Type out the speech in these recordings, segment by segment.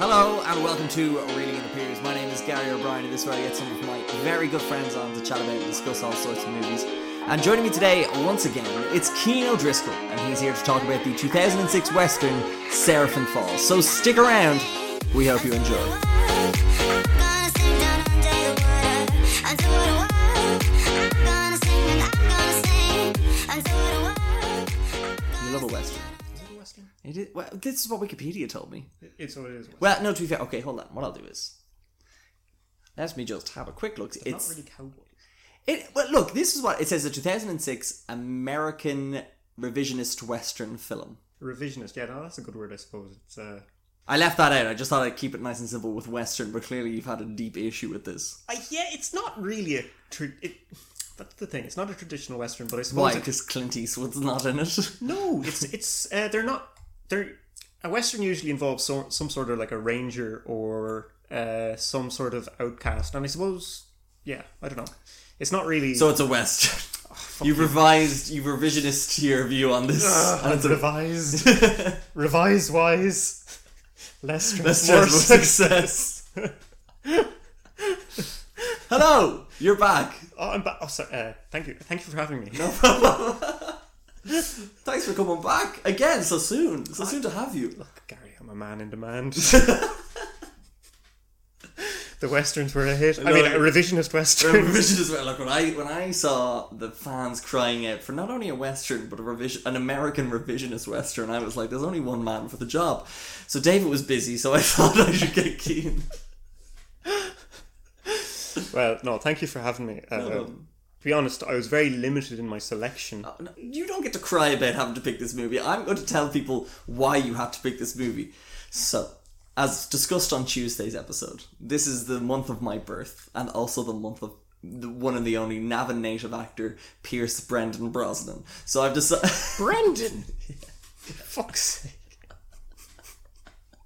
Hello and welcome to Reading in the Peers. My name is Gary O'Brien and this is where I get some of my very good friends on to chat about and discuss all sorts of movies. And joining me today, once again, it's Keen O'Driscoll and he's here to talk about the 2006 Western Seraphim Falls. So stick around, we hope you enjoy. You love a Western. It is, well, this is what Wikipedia told me. It's what it is. Well, no, to be fair, okay, hold on. What I'll do is let me just have a quick look. It's It's not really cowboys. it. Well, look, this is what it says: a 2006 American revisionist Western film. Revisionist, yeah, no, that's a good word, I suppose. It's uh, I left that out. I just thought I'd keep it nice and simple with Western, but clearly you've had a deep issue with this. uh yeah, it's not really a. Tra- it, that's the thing. It's not a traditional western, but I suppose Why? it- Because Clint Eastwood's not in it. no, it's it's uh, they're not they're a western usually involves so, some sort of like a ranger or uh, some sort of outcast, and I suppose yeah, I don't know. It's not really So it's a Western. you've revised, you've revisionist your view on this, uh, and it's a revised, revised wise, less stress, more success. success. Hello, you're back. Oh, I'm back. Oh, sorry. Uh, thank you. Thank you for having me. Thanks for coming back again so soon. So soon to have you. Look, Gary, I'm a man in demand. the westerns were a hit. I mean, a revisionist western. revision as well. Look, when I when I saw the fans crying out for not only a western but a revision, an American revisionist western, I was like, "There's only one man for the job." So David was busy, so I thought I should get keen. well, no, thank you for having me. Uh, Um, to be honest, I was very limited in my selection. no, you don't get to cry about having to pick this movie. I'm going to tell people why you had to pick this movie. So, as discussed on Tuesday's episode, this is the month of my birth, and also the month of the one and the only Navan native actor Pierce Brendan Brosnan. So I've decided. Brendan! Fuck's sake.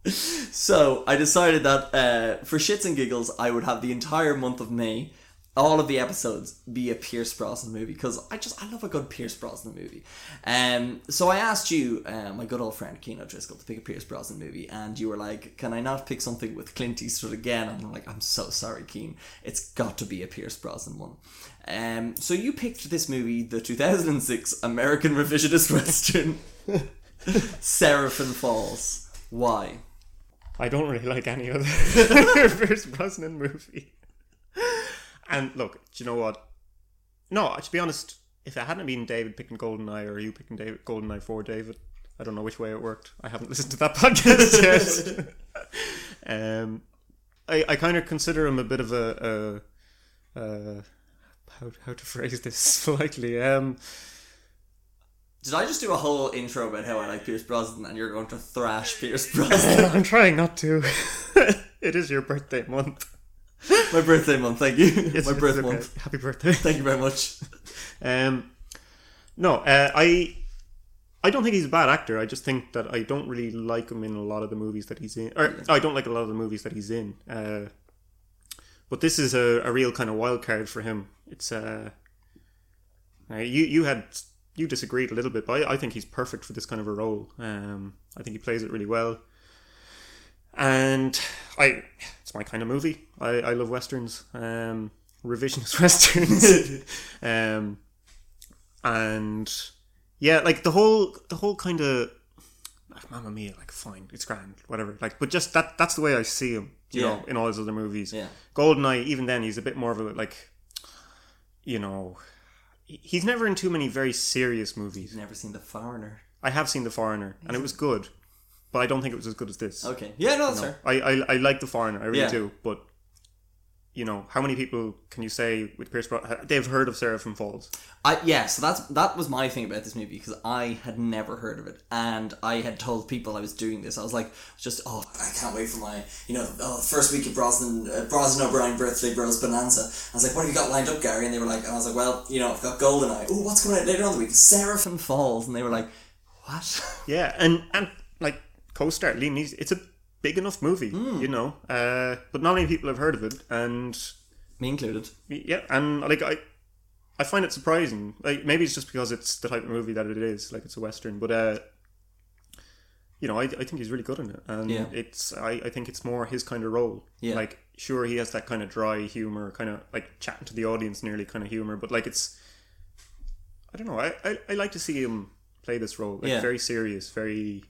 So I decided that uh, for shits and giggles, I would have the entire month of May, all of the episodes be a Pierce Brosnan movie because I just I love a good Pierce Brosnan movie. Um, so I asked you, uh, my good old friend Keen O'Driscoll, to pick a Pierce Brosnan movie, and you were like, "Can I not pick something with Clint Eastwood again?" And I'm like, "I'm so sorry, Keen. It's got to be a Pierce Brosnan one." Um, so you picked this movie, the 2006 American revisionist western, Seraphim Falls. Why? I don't really like any other Pierce Brosnan movie. And look, do you know what? No, to be honest, if it hadn't been David picking Goldeneye or you picking David Goldeneye for David, I don't know which way it worked. I haven't listened to that podcast yet. um, I, I kind of consider him a bit of a, a, a how how to phrase this politely. Um, Did I just do a whole intro about how I like Pierce Brosnan and you're going to thrash Pierce Brosnan? I'm trying not to. it is your birthday month. My birthday month, thank you. It's- My birthday birth okay. month. Happy birthday. Thank you very much. Um, no, uh, I I don't think he's a bad actor. I just think that I don't really like him in a lot of the movies that he's in. Or I don't like a lot of the movies that he's in. Uh, but this is a, a real kind of wild card for him. It's uh, uh, you you had you disagreed a little bit, but I, I think he's perfect for this kind of a role. Um, I think he plays it really well. And I, it's my kind of movie. I, I love westerns, um, revisionist westerns, um, and yeah, like the whole the whole kind of Mamma Mia, like fine, it's grand, whatever. Like, but just that that's the way I see him, you Yeah. know, in all his other movies. Yeah. Goldeneye, even then, he's a bit more of a like, you know, he's never in too many very serious movies. Never seen The Foreigner. I have seen The Foreigner, and it was good, but I don't think it was as good as this. Okay. Yeah, no, that's No. fair. I, I I like The Foreigner, I really Yeah. do, but you know, how many people can you say with Pierce Brosnan they've heard of Seraphim Falls? I yeah, so that's that was my thing about this movie because I had never heard of it, and I had told people I was doing this. I was like, just oh, I can't wait for my you know oh, first week of Brosnan uh, Brosnan O'Brien birthday bros bonanza. I was like, what have you got lined up, Gary? And they were like, and I was like, well, you know, I've got Goldeneye. Oh, what's coming out later on the week? Seraphim Falls, and they were like, what? Yeah, and and co-star Liam Neeson, it's a big enough movie, Hmm. you know, uh, but not many people have heard of it, and Me included. yeah, and like I. I find it surprising. Like maybe it's just because it's the type of movie that it is, like it's a western. But uh, you know, I, I think he's really good in it, and Yeah. it's I, I think it's more his kind of role. Yeah. Like, sure, he has that kind of dry humor, kind of like chatting to the audience, nearly kind of humor, but like it's, I don't know, I, I, I like to see him play this role, like Yeah. very serious, very,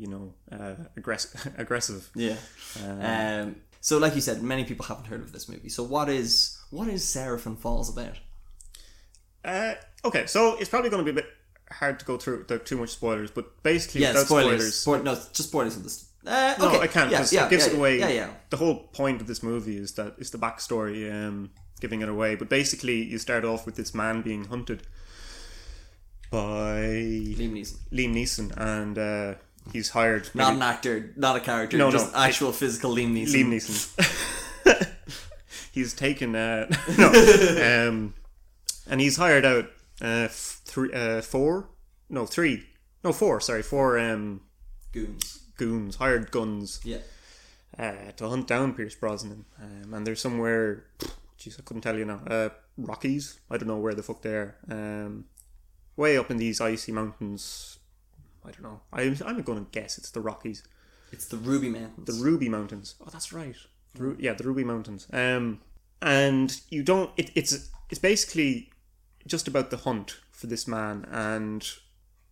you know, uh, aggressive, aggressive. Yeah. Um, so, like you said, many people haven't heard of this movie. So, what is what is Seraphim Falls about? Uh, okay, so it's probably going to be a bit hard to go through the too much spoilers, but basically, Yeah, without spoilers. spoilers, Spoil- no, just spoilers of this. Uh, No. I can't Yeah, because yeah, it gives yeah, it away. Yeah, yeah. The whole point of this movie is that it's the backstory, um, giving it away. But basically, you start off with this man being hunted by Liam Neeson. Liam Neeson, and uh, he's hired. Not an actor, not a character, No, just no. actual physical Liam Neeson. Liam Neeson. he's taken uh, no, um, and he's hired out uh, three, uh, four, no three, no four. Sorry, four um, Goons. goons, hired guns. Yeah. uh, to hunt down Pierce Brosnan. Um, and they're somewhere, jeez, I couldn't tell you now. Uh, Rockies, I don't know where the fuck they're. Um, way up in these icy mountains. I don't know. I, I'm going to guess it's the Rockies, It's the Ruby Mountains. the Ruby Mountains. Oh, that's right. The Ru- yeah, the Ruby Mountains. Um, and you don't. It, it's it's basically just about the hunt for this man, and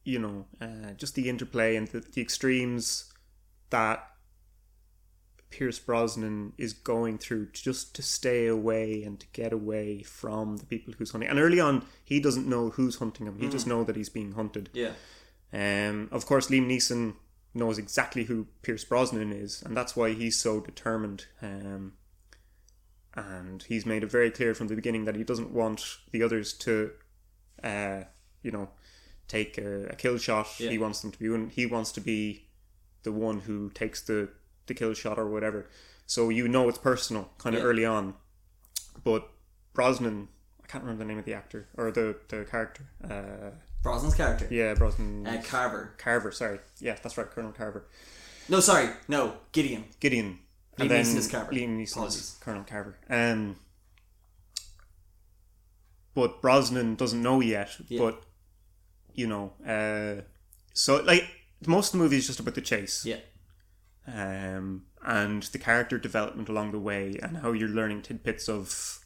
you know, uh, just the interplay and the, the extremes that Pierce Brosnan is going through just to stay away and to get away from the people who's hunting. And early on, he doesn't know who's hunting him. He just know that he's being hunted. yeah. Um, of course, Liam Neeson knows exactly who Pierce Brosnan is, and that's why he's so determined. Um, and he's made it very clear from the beginning that he doesn't want the others to, uh, you know, take a, a kill shot. Yeah. He wants them to be. He wants to be the one who takes the the kill shot or whatever. So you know it's personal, kind of Yeah. early on. But Brosnan, I can't remember the name of the actor or the the character. Uh, Brosnan's character. yeah, Brosnan. Uh, Carver. Carver, sorry. Yeah, that's right, Colonel Carver. No, sorry. No, Gideon. Gideon. Liam Neeson is Carver. Liam Neeson Apologies. is Colonel Carver. Um, but Brosnan doesn't know yet. Yeah. But, you know, uh, so, like, most of the movie is just about the chase. Yeah. Um, and the character development along the way and how you're learning tidbits of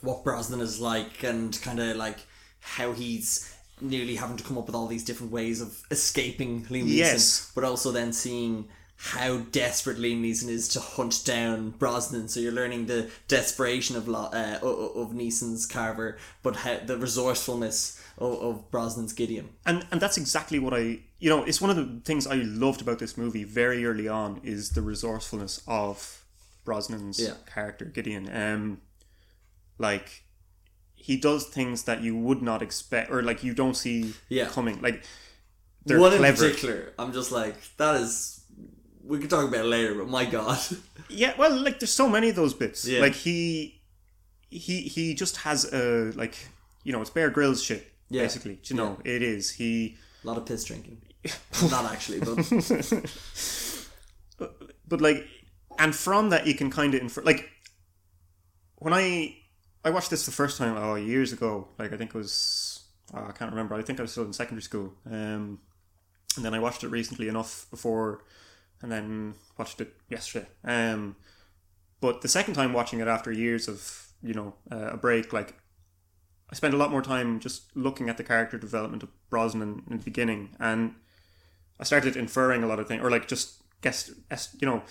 What Brosnan is like and kind of like how he's nearly having to come up with all these different ways of escaping Liam Neeson. Yes. But also then seeing how desperate Liam Neeson is to hunt down Brosnan. So you're learning the desperation of uh, of Neeson's Carver, but how the resourcefulness of, of Brosnan's Gideon. and and that's exactly what I you know it's one of the things I loved about this movie very early on is the resourcefulness of Brosnan's Yeah. character Gideon um like he does things that you would not expect or like you don't see Yeah. coming like they're One in particular, I'm just like that is. We could talk about it later, but my god, yeah well like there's so many of those bits Yeah. like he he he just has a like you know it's Bear Grylls shit Yeah. basically Do you know it is he a lot of piss drinking. Not actually, but but like and from that you can kind of infer like when i i watched this the first time oh years ago. Like i think it was oh, i can't remember. I think i was still in secondary school. Um and then i watched it recently enough before and then watched it yesterday. Um but the second time watching it after years of you know uh, a break like i spent a lot more time just looking at the character development of brosnan in the beginning and I started inferring a lot of things, or like just guess, es- you know.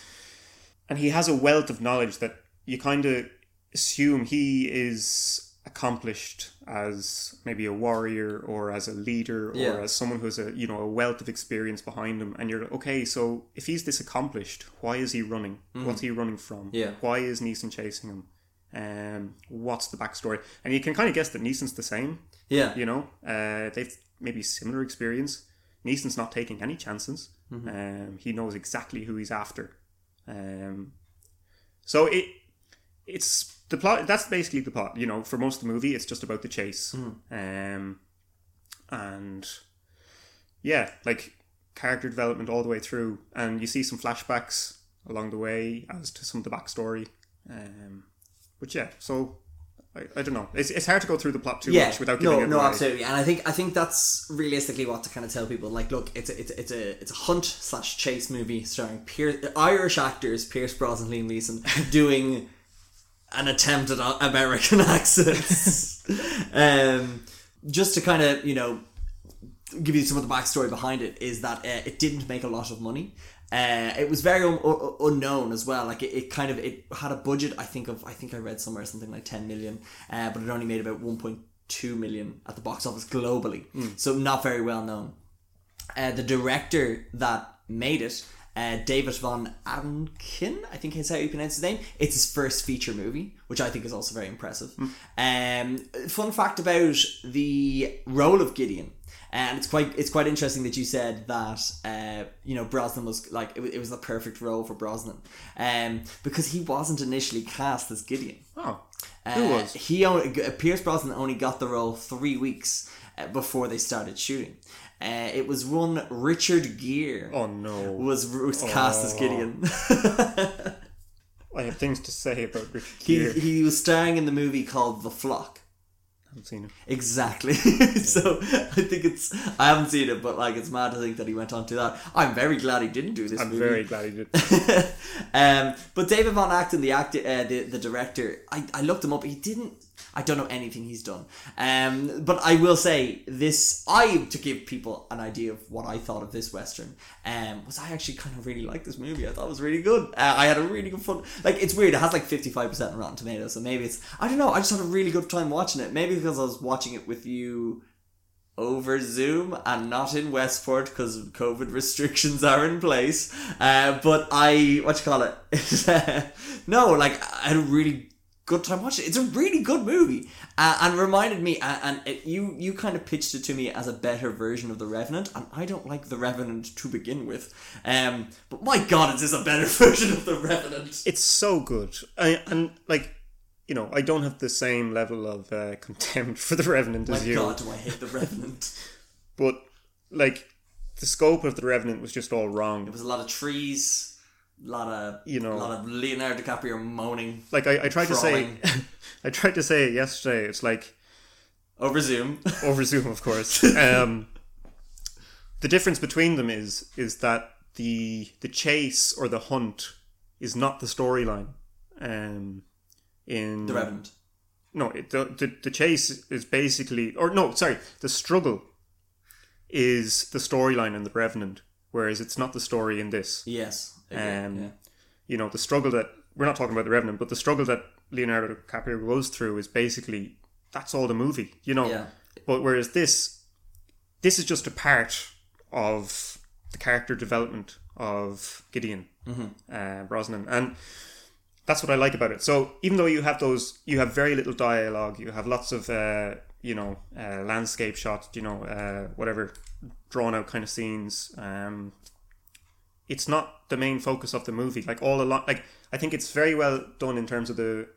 And he has a wealth of knowledge that you kind of assume he is accomplished as maybe a warrior or as a leader or Yeah. as someone who has a you know a wealth of experience behind him. And you're like, okay, so if he's this accomplished, why is he running? What's he running from? Yeah. Why is Neeson chasing him? Um, what's the backstory? And you can kind of guess that Neeson's the same. yeah, You know, uh, they've maybe similar experience. Neeson's not taking any chances. Um, he knows exactly who he's after. Um, so it it's the plot. That's basically the plot. You know, for most of the movie, it's just about the chase. Um, and yeah, like character development all the way through, and you see some flashbacks along the way as to some of the backstory. Um, but yeah, so I, I don't know. It's, it's hard to go through the plot too yeah, much without giving no, no, away. absolutely, and I think I think that's realistically what to kind of tell people. Like, look, it's a, it's a, it's a it's a hunt slash chase movie starring Pier- Irish actors Pierce Brosnan, and Liam Neeson doing an attempt at American accents. um, just to kind of you know give you some of the backstory behind it is that uh, it didn't make a lot of money. Uh, it was very un- un- unknown as well. Like it, it kind of it had a budget. I think of I think I read somewhere something like ten million, uh, but it only made about one point two million at the box office globally. So not very well known. Uh, the director that made it, uh, David Von Ancken, I think is how you pronounce his name. It's his first feature movie, which I think is also very impressive. Um, fun fact about the role of Gideon. And it's quite it's quite interesting that you said that uh, you know Brosnan was like it, it was the perfect role for Brosnan, um, because he wasn't initially cast as Gideon. Oh, Uh, who was? he only Pierce Brosnan only got the role three weeks uh, before they started shooting. Uh, it was one Richard Gere Oh no. was, was cast as Gideon. I have things to say about Richard he Gere. he was starring in the movie called The Flock. I haven't seen it. Exactly. so I think it's I haven't seen it, but like it's mad to think that he went on to that. I'm very glad he didn't do this I'm movie. very glad he did. um, but David Von Acton, the actor, uh, the the director, I, I looked him up. He didn't. I don't know anything he's done. Um, but I will say this: I to give people an idea of what I thought of this western. Um, was I actually kind of really liked this movie? I thought it was really good. Uh, I had a really good fun. Like it's weird. It has like fifty five percent on Rotten Tomatoes, so maybe it's. I don't know. I just had a really good time watching it. Maybe because I was watching it with you over Zoom and not in Westport because COVID restrictions are in place. Uh, but I, what you call it? no, like I had a really good time watching it. It's a really good movie uh, and reminded me. Uh, and it, you you kind of pitched it to me as a better version of The Revenant, and I don't like The Revenant to begin with. Um, but my God, is this a better version of The Revenant? It's so good. I, and, like, you know, I don't have the same level of uh, contempt for The Revenant My as you. My God, do I hate The Revenant? But, like, the scope of The Revenant was just all wrong. There was a lot of trees. A lot of You know. a lot of Leonardo DiCaprio moaning Like, I, I tried to say. I tried to say it yesterday. It's like, over Zoom. over Zoom, of course. Um, the difference between them is is that the the chase or the hunt is not the storyline. Um, in The Revenant. no, it, the, the the chase is basically, or no, sorry, the struggle is the storyline in the Revenant, whereas it's not the story in this. Yes. Um, yeah. You know, the struggle that we're not talking about the Revenant, but the struggle that Leonardo DiCaprio goes through is basically that's all the movie. You know, Yeah. but whereas this, this is just a part of the character development of Gideon uh, Brosnan, and that's what I like about it. So even though you have those, you have very little dialogue, you have lots of uh, you know uh, landscape shots, you know uh, whatever drawn out kind of scenes. Um, it's not the main focus of the movie. Like all along, like I think it's very well done in terms of the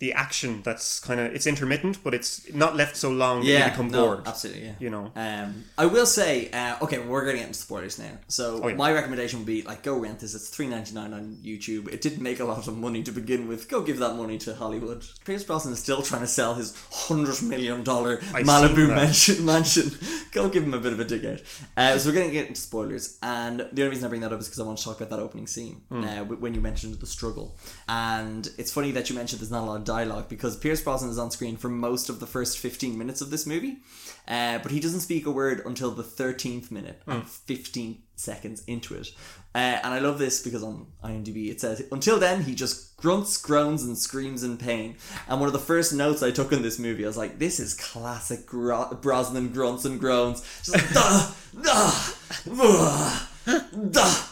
the action. That's kind of it's intermittent, but it's not left so long that you Yeah, become no, bored. absolutely, yeah. You know, Um, I will say, uh, okay, we're going to get into spoilers now. So Oh, yeah. my recommendation would be like go rent this. It's three ninety nine on YouTube. It didn't make a lot of money to begin with. Go give that money to Hollywood. Pierce Brosnan is still trying to sell his hundred million dollar Malibu mansion. Mansion. Go give him a bit of a dig out. Uh, so we're going to get into spoilers, and the only reason I bring that up is because I want to talk about that opening scene Hmm. uh, when you mentioned the struggle. And it's funny that you mentioned there's not a lot dialogue because Pierce Brosnan is on screen for most of the first fifteen minutes of this movie. Uh, but he doesn't speak a word until the 13th minute and 15 seconds into it. Uh, and I love this because on IMDb it says, until then, he just grunts, groans, and screams in pain. And one of the first notes I took in this movie, I was like, this is classic Gro- Brosnan grunts and groans. Just like, duh, duh, duh, duh.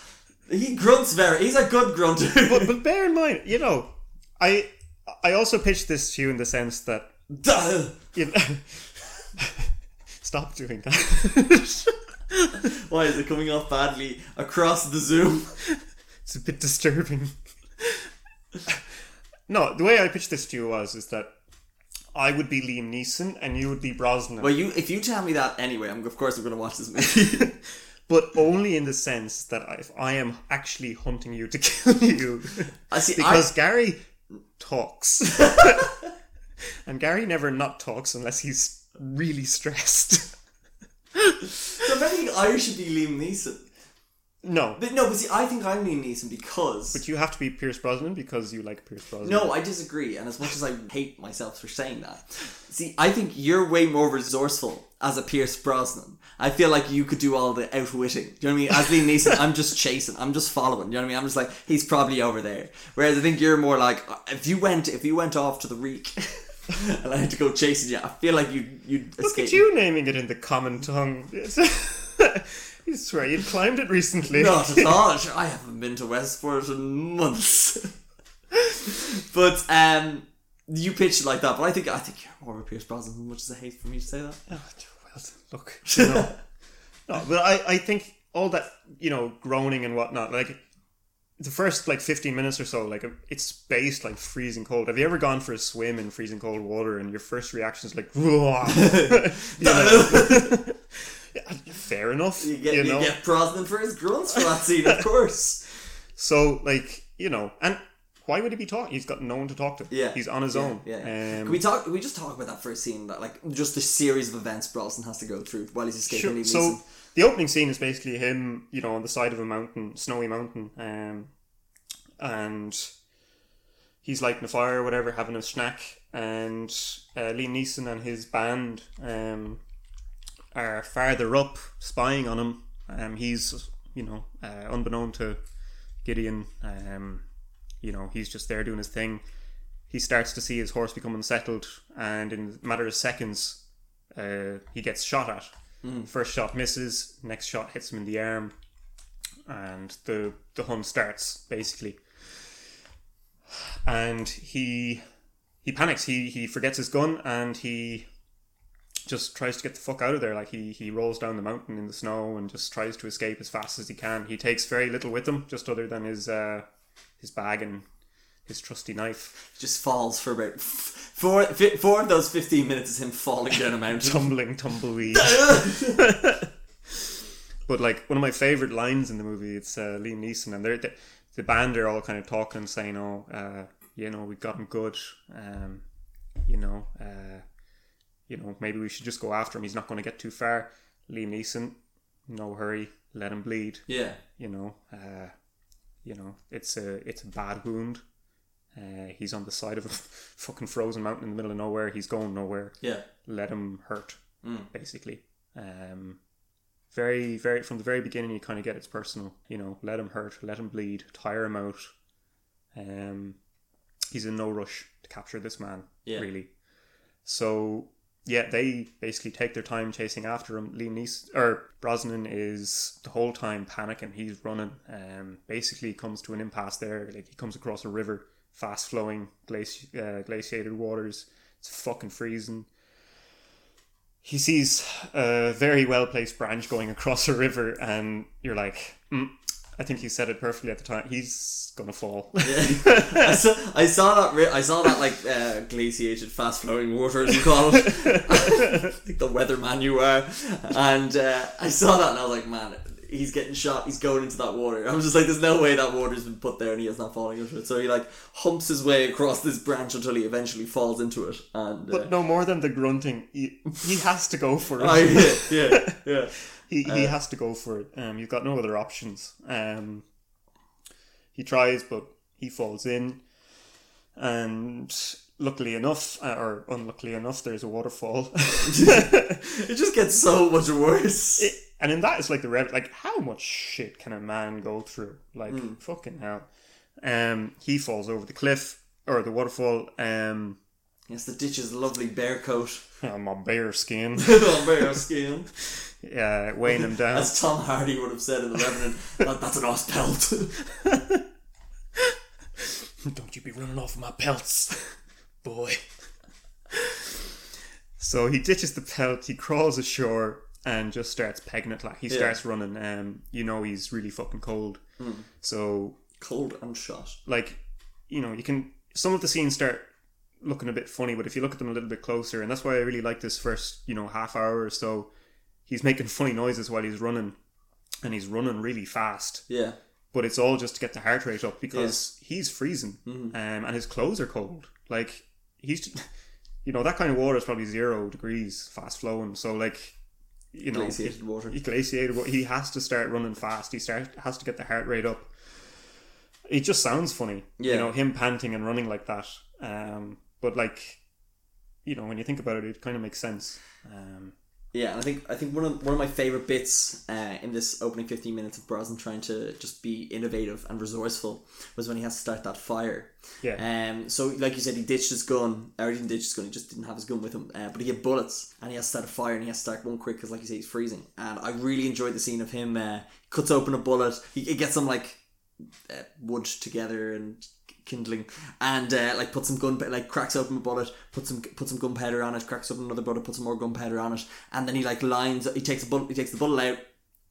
He grunts very, he's a good grunter. but but bear in mind, you know, I I also pitched this to you in the sense that duh. you know, stop doing that. Why is it coming off badly across the Zoom? it's a bit disturbing. no, the way I pitched this to you was is that I would be Liam Neeson and you would be Brosnan, Well, you if you tell me that anyway, I'm of course I'm going to watch this movie. but only in the sense that if I am actually hunting you to kill you, I see. because Gary talks. and Gary never not talks unless he's really stressed. So if anything, I should be Liam Neeson. no, But no, but see, I think I'm Liam Neeson because. but you have to be Pierce Brosnan because you like Pierce Brosnan. no, I disagree, and as much as I hate myself for saying that, see, I think you're way more resourceful as a Pierce Brosnan. I feel like you could do all the outwitting. Do you know what I mean? As Liam Neeson, I'm just chasing, I'm just following. Do you know what I mean? I'm just like he's probably over there. Whereas I think you're more like if you went if you went off to the reek and I had to go chasing you, I feel like you you'd Look escape. at you naming it in the common tongue. you swear you'd climbed it recently. Not at all. I haven't been to Westport in months. but um, you pitched it like that. But I think I think you're more of a Pierce Brosnan. As much as I hate for me to say that. Oh, look, you know. no, but I, I think all that you know, groaning and whatnot, like the first like fifteen minutes or so, like it's based like freezing cold. Have you ever gone for a swim in freezing cold water and your first reaction is like, "Whoa." you know? Yeah, fair enough. You get you you, know, get Brosnan for his grunts for that scene, of course. so like you know, and why would he be talking? He's got no one to talk to. Yeah, he's on his yeah, own. Yeah. Um, can we talk? Can we just talk about that first scene? That like just the series of events Brosnan has to go through while he's escaping. Sure. So the opening scene is basically him, you know, on the side of a mountain, snowy mountain, um, and he's lighting a fire or whatever, having a snack, and uh, Liam Neeson and his band um, are farther up, spying on him. Um, he's, you know, uh, unbeknown to Gideon, um, you know, he's just there doing his thing. He starts to see his horse become unsettled, and in a matter of seconds, uh, he gets shot at. First shot misses, next shot hits him in the arm, and the the hunt starts basically. And he he panics. He he forgets his gun and he just tries to get the fuck out of there. Like he he rolls down the mountain in the snow and just tries to escape as fast as he can. He takes very little with him, just other than his uh, his bag and his trusty knife. just falls for about four four of those fifteen minutes is him falling down a mountain. tumbling tumbleweed. but like one of my favorite lines in the movie, it's uh, Liam Neeson, and they're the, the band are all kind of talking and saying, "Oh, uh, you know, we got him good. Um, you know, uh, you know, maybe we should just go after him. He's not going to get too far." Liam Neeson, no hurry, let him bleed. yeah. You know, uh, you know, it's a it's a bad wound. Uh, he's on the side of a fucking frozen mountain in the middle of nowhere. He's going nowhere Yeah. let him hurt, Mm. basically. Um, very, very from the very beginning, you kind of get it's personal. You know, let him hurt, let him bleed, tire him out. Um, he's in no rush to capture this man, Yeah. really. So yeah, they basically take their time chasing after him. Liam Neeson or Brosnan is the whole time panicking. He's running. Um, basically comes to an impasse there. Like he comes across a river, fast flowing, glaci- uh, glaciated waters. It's fucking freezing. He sees a very well placed branch going across a river, and you're like, mm, I think he said it perfectly at the time. He's gonna fall. I saw, I saw that. Ri- I saw that like uh, glaciated, fast flowing water, as you call it, like the weatherman you are. And uh, I saw that, and I was like, man, he's getting shot. He's going into that water. I'm just like, there's no way that water's been put there, and he is not falling into it. So he like humps his way across this branch until he eventually falls into it. And uh, but no more than the grunting. He, he has to go for it. I, yeah, yeah, yeah. He, he has to go for it. Um, you've got no other options. Um, he tries, but he falls in. And luckily enough, uh, or unluckily enough, there's a waterfall. It just gets so much worse. It- and in that, it's like the rev. Like, how much shit can a man go through? Like, fucking hell. Um, he falls over the cliff or the waterfall. Um, yes, the ditch is a lovely bear coat on my bear skin, on bear skin. uh, weighing him down. As Tom Hardy would have said in The Revenant, that, that's an os pelt. Don't you be running off my pelts, boy. So he ditches the pelt, he crawls ashore and just starts pegging it like he starts running. Um, you know he's really fucking cold. So Cold and shot. like, you know, you can some of the scenes start looking a bit funny, but if you look at them a little bit closer, and that's why I really like this first, you know, half hour or so, he's making funny noises while he's running. And he's running really fast Yeah. but it's all just to get the heart rate up because he's freezing um, and his clothes are cold. Like he's you know that kind of water is probably zero degrees, fast flowing. So like, you know, Glaciated water. He glaciated. wa- He has to start running fast. He start has to get the heart rate up. It just sounds funny, Yeah. you know, him panting and running like that. Um, but like, you know, when you think about it, it kind of makes sense. Um, Yeah, and I think I think one of one of my favorite bits uh, in this opening fifteen minutes of Brosnan trying to just be innovative and resourceful was when he has to start that fire. Yeah. Um. So, like you said, he ditched his gun. Or he didn't ditch his gun. He just didn't have his gun with him. Uh, but he had bullets, and he has to start a fire, and he has to start one quick because, like you say, he's freezing. And I really enjoyed the scene of him. Uh, cuts open a bullet. He, he gets some like uh, wood together and kindling and uh, like put some gun like cracks open a bullet put some put some gunpowder on it cracks open another bullet puts some more gunpowder on it and then he like lines he takes a bullet he takes the bullet out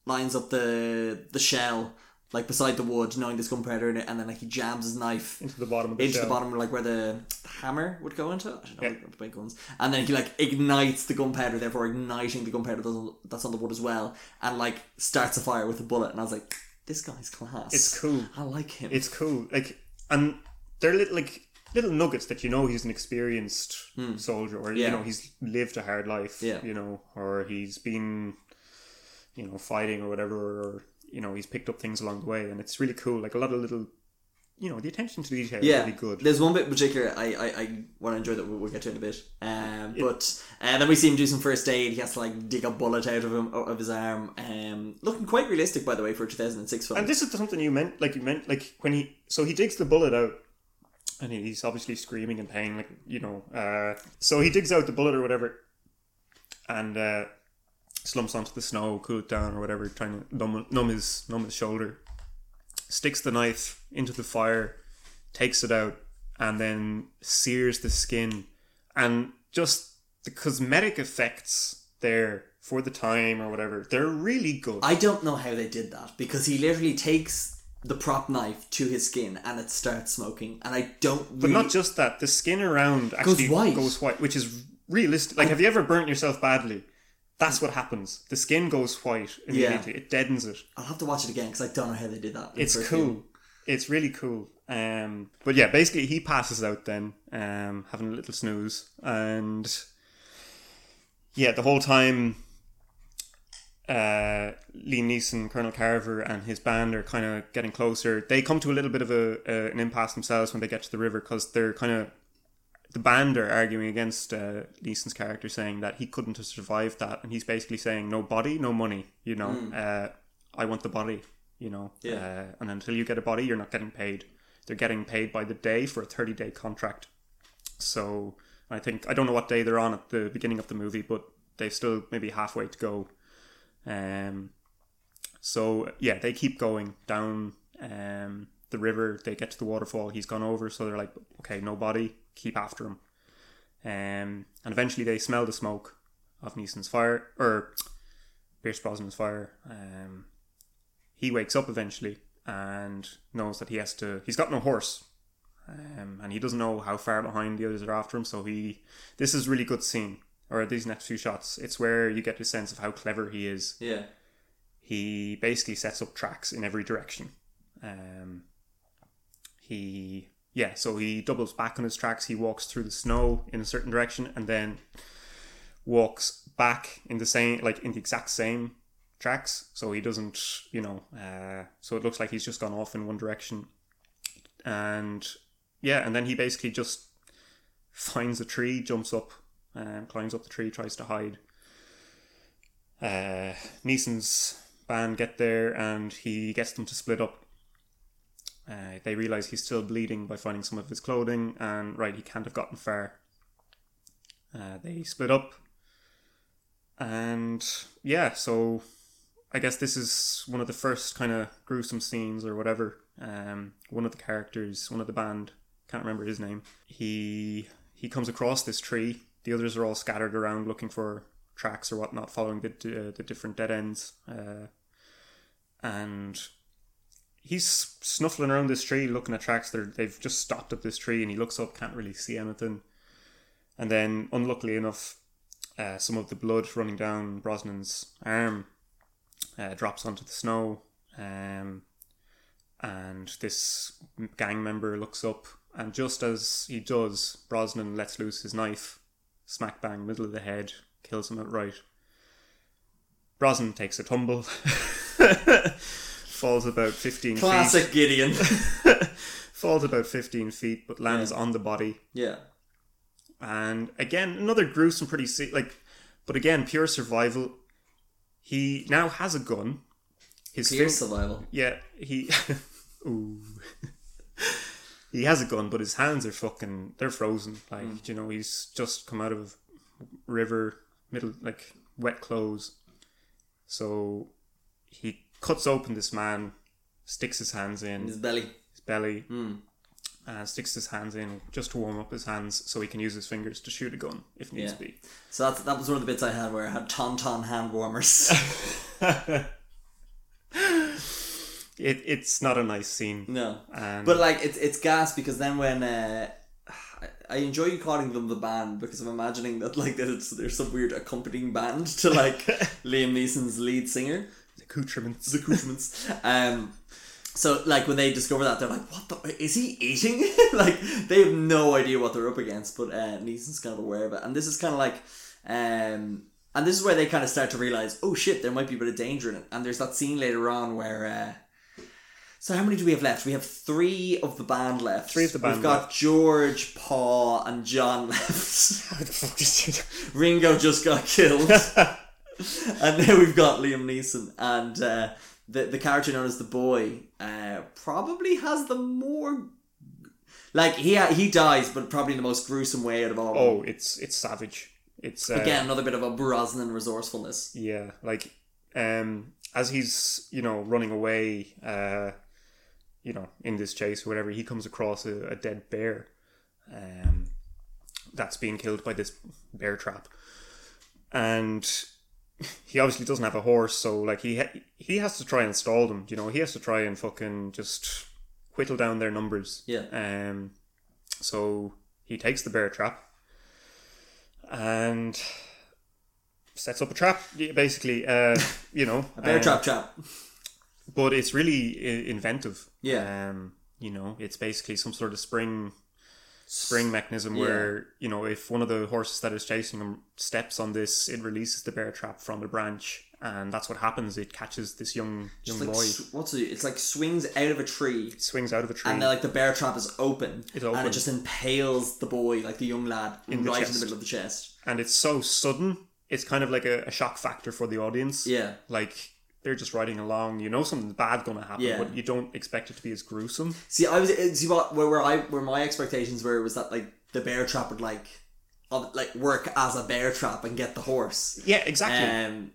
lines up the the shell like beside the wood knowing there's gunpowder in it and then like he jams his knife into the bottom of the into shell. the bottom like where the hammer would go into I don't know yeah. about guns and then he like ignites the gunpowder therefore igniting the gunpowder that's on- that's on the wood as well and like starts a fire with a bullet and I was like this guy's class It's cool. I like him It's cool. Like, and they're little like little nuggets that you know he's an experienced soldier, or Hmm. Yeah. you know he's lived a hard life. Yeah. You know, or he's been, you know, fighting or whatever, or you know he's picked up things along the way, and it's really cool. Like a lot of little, you know, the attention to detail yeah, is really good. There's one bit in particular I I, I want to enjoy that we'll, we'll get to in a bit. Um, but uh, then we see him do some first aid. He has to like dig a bullet out of him of his arm. Um, looking quite realistic by the way for a 2006 film. And this is something you meant, like you meant, like when he, so he digs the bullet out, and he's obviously screaming in pain, like you know. Uh, so he digs out the bullet or whatever, and uh, slumps onto the snow, cool it down or whatever, trying to numb, numb his numb his shoulder. Sticks the knife into the fire, takes it out, and then sears the skin, and just the cosmetic effects there for the time or whatever, they're really good. I don't know how they did that because he literally takes the prop knife to his skin and it starts smoking, and I don't. But not just that, the skin around actually white. goes white, which is realistic. Like, have you ever burnt yourself badly? That's what happens. The skin goes white immediately. It deadens it. I'll have to watch it again because I don't know how they did that. It's cool. film. It's really cool. Um, but yeah, basically he passes out then, um, having a little snooze, and yeah, the whole time, uh, Liam Neeson, Colonel Carver, and his band are kind of getting closer. They come to a little bit of a, a an impasse themselves when they get to the river because they're kind of the band are arguing against uh, Neeson's character, saying that he couldn't have survived that, and he's basically saying, "No body, no money." You know, uh, I want the body. You know, Yeah. uh, and until you get a body, you're not getting paid. They're getting paid by the day for a thirty day contract. So I think I don't know what day they're on at the beginning of the movie, but they've still maybe halfway to go. Um, so yeah, they keep going down um, the river. They get to the waterfall. He's gone over, so they're like, okay, no body. Keep after him. Um, and eventually they smell the smoke of Neeson's fire or Pierce Brosnan's fire. Um, he wakes up eventually and knows that he has to. He's got no horse, um, and he doesn't know how far behind the others are after him. So he. This is a really good scene, or these next few shots. It's where you get a sense of how clever he is Yeah. he basically sets up tracks in every direction. Um, he yeah, so he doubles back on his tracks. He walks through the snow in a certain direction, and then walks back in the same like in the exact same tracks. So he doesn't, you know, uh, so it looks like he's just gone off in one direction, and yeah, and then he basically just finds a tree, jumps up, and climbs up the tree, tries to hide uh, Neeson's band get there and he gets them to split up. Uh, they realize he's still bleeding by finding some of his clothing, and right, he can't have gotten far. Uh, they split up, and yeah, so I guess this is one of the first kind of gruesome scenes or whatever. Um, one of the characters, one of the band, can't remember his name. He he comes across this tree. The others are all scattered around looking for tracks or whatnot, following the uh, the different dead ends. Uh, and he's snuffling around this tree, looking at tracks. They're, they've just stopped at this tree, and he looks up, can't really see anything. And then, unluckily enough, uh, some of the blood running down Brosnan's arm uh, drops onto the snow. Um, and this gang member looks up, and just as he does, Brosnan lets loose his knife smack bang, middle of the head, kills him outright. Brosnan takes a tumble, falls about 15 Classic Gideon. feet, falls about 15 feet, but lands on the body. yeah. And again, another gruesome, pretty se- like, but again, pure survival. He now has a gun. His Pure fin- survival. yeah, he. Ooh. he has a gun, but his hands are fucking. They're frozen. Like Mm. you know, he's just come out of river, middle like wet clothes. So he cuts open this man, sticks his hands in His belly. his belly, Hmm. and sticks his hands in just to warm up his hands, so he can use his fingers to shoot a gun if needs Yeah. be. So that's, that was one of the bits I had where I had tauntaun hand warmers. It, it's not a nice scene. no. But like it's it's gas because then when uh, I- enjoy you calling them the band because I'm imagining that like there's there's some weird accompanying band to like Liam Neeson's lead singer, accoutrements. the accoutrements. Um, so like when they discover that they're like, what the is he eating? like they have no idea what they're up against, but uh, Neeson's kind of aware of it, and this is kind of like. Um, and this is where they kind of start to realize, oh shit, there might be a bit of danger in it. And there's that scene later on where uh, so how many do we have left? We have three of the band left. Three of the band We've got left. George, Paul, and John left. How the fuck is it? Ringo just got killed, and now we've got Liam Neeson, and uh, the the character known as the boy uh, probably has the more. Like he he dies, but probably in the most gruesome way out of all. Oh, it's it's savage. It's uh, Again, another bit of a Brosnan resourcefulness. Yeah, like um, as he's you know running away, uh, you know, in this chase or whatever, he comes across a, a dead bear, um, that's being killed by this bear trap, and he obviously doesn't have a horse, so like he ha- he has to try and stall them. You know, he has to try and fucking just whittle down their numbers. Yeah. Um, so he takes the bear trap and sets up a trap. Basically, uh, you know, A bear um, trap trap. But it's really I- inventive. Yeah. Um, you know, it's basically some sort of spring spring mechanism where you know if one of the horses that is chasing him steps on this, it releases the bear trap from the branch, and that's what happens. It catches this young young like, boy. what's it? It's like swings out of a tree, swings out of a tree. and then, like the bear trap is open, It's and it just impales the boy, like the young lad, In right in the middle of the chest. and it's so sudden. It's kind of like a, a shock factor for the audience. Yeah. like they're just riding along. You know something bad gonna happen, Yeah. but you don't expect it to be as gruesome. See, I was uh, see what where, where I where my expectations were was that like the bear trap would like, of- like work as a bear trap and get the horse. Yeah, exactly. Um,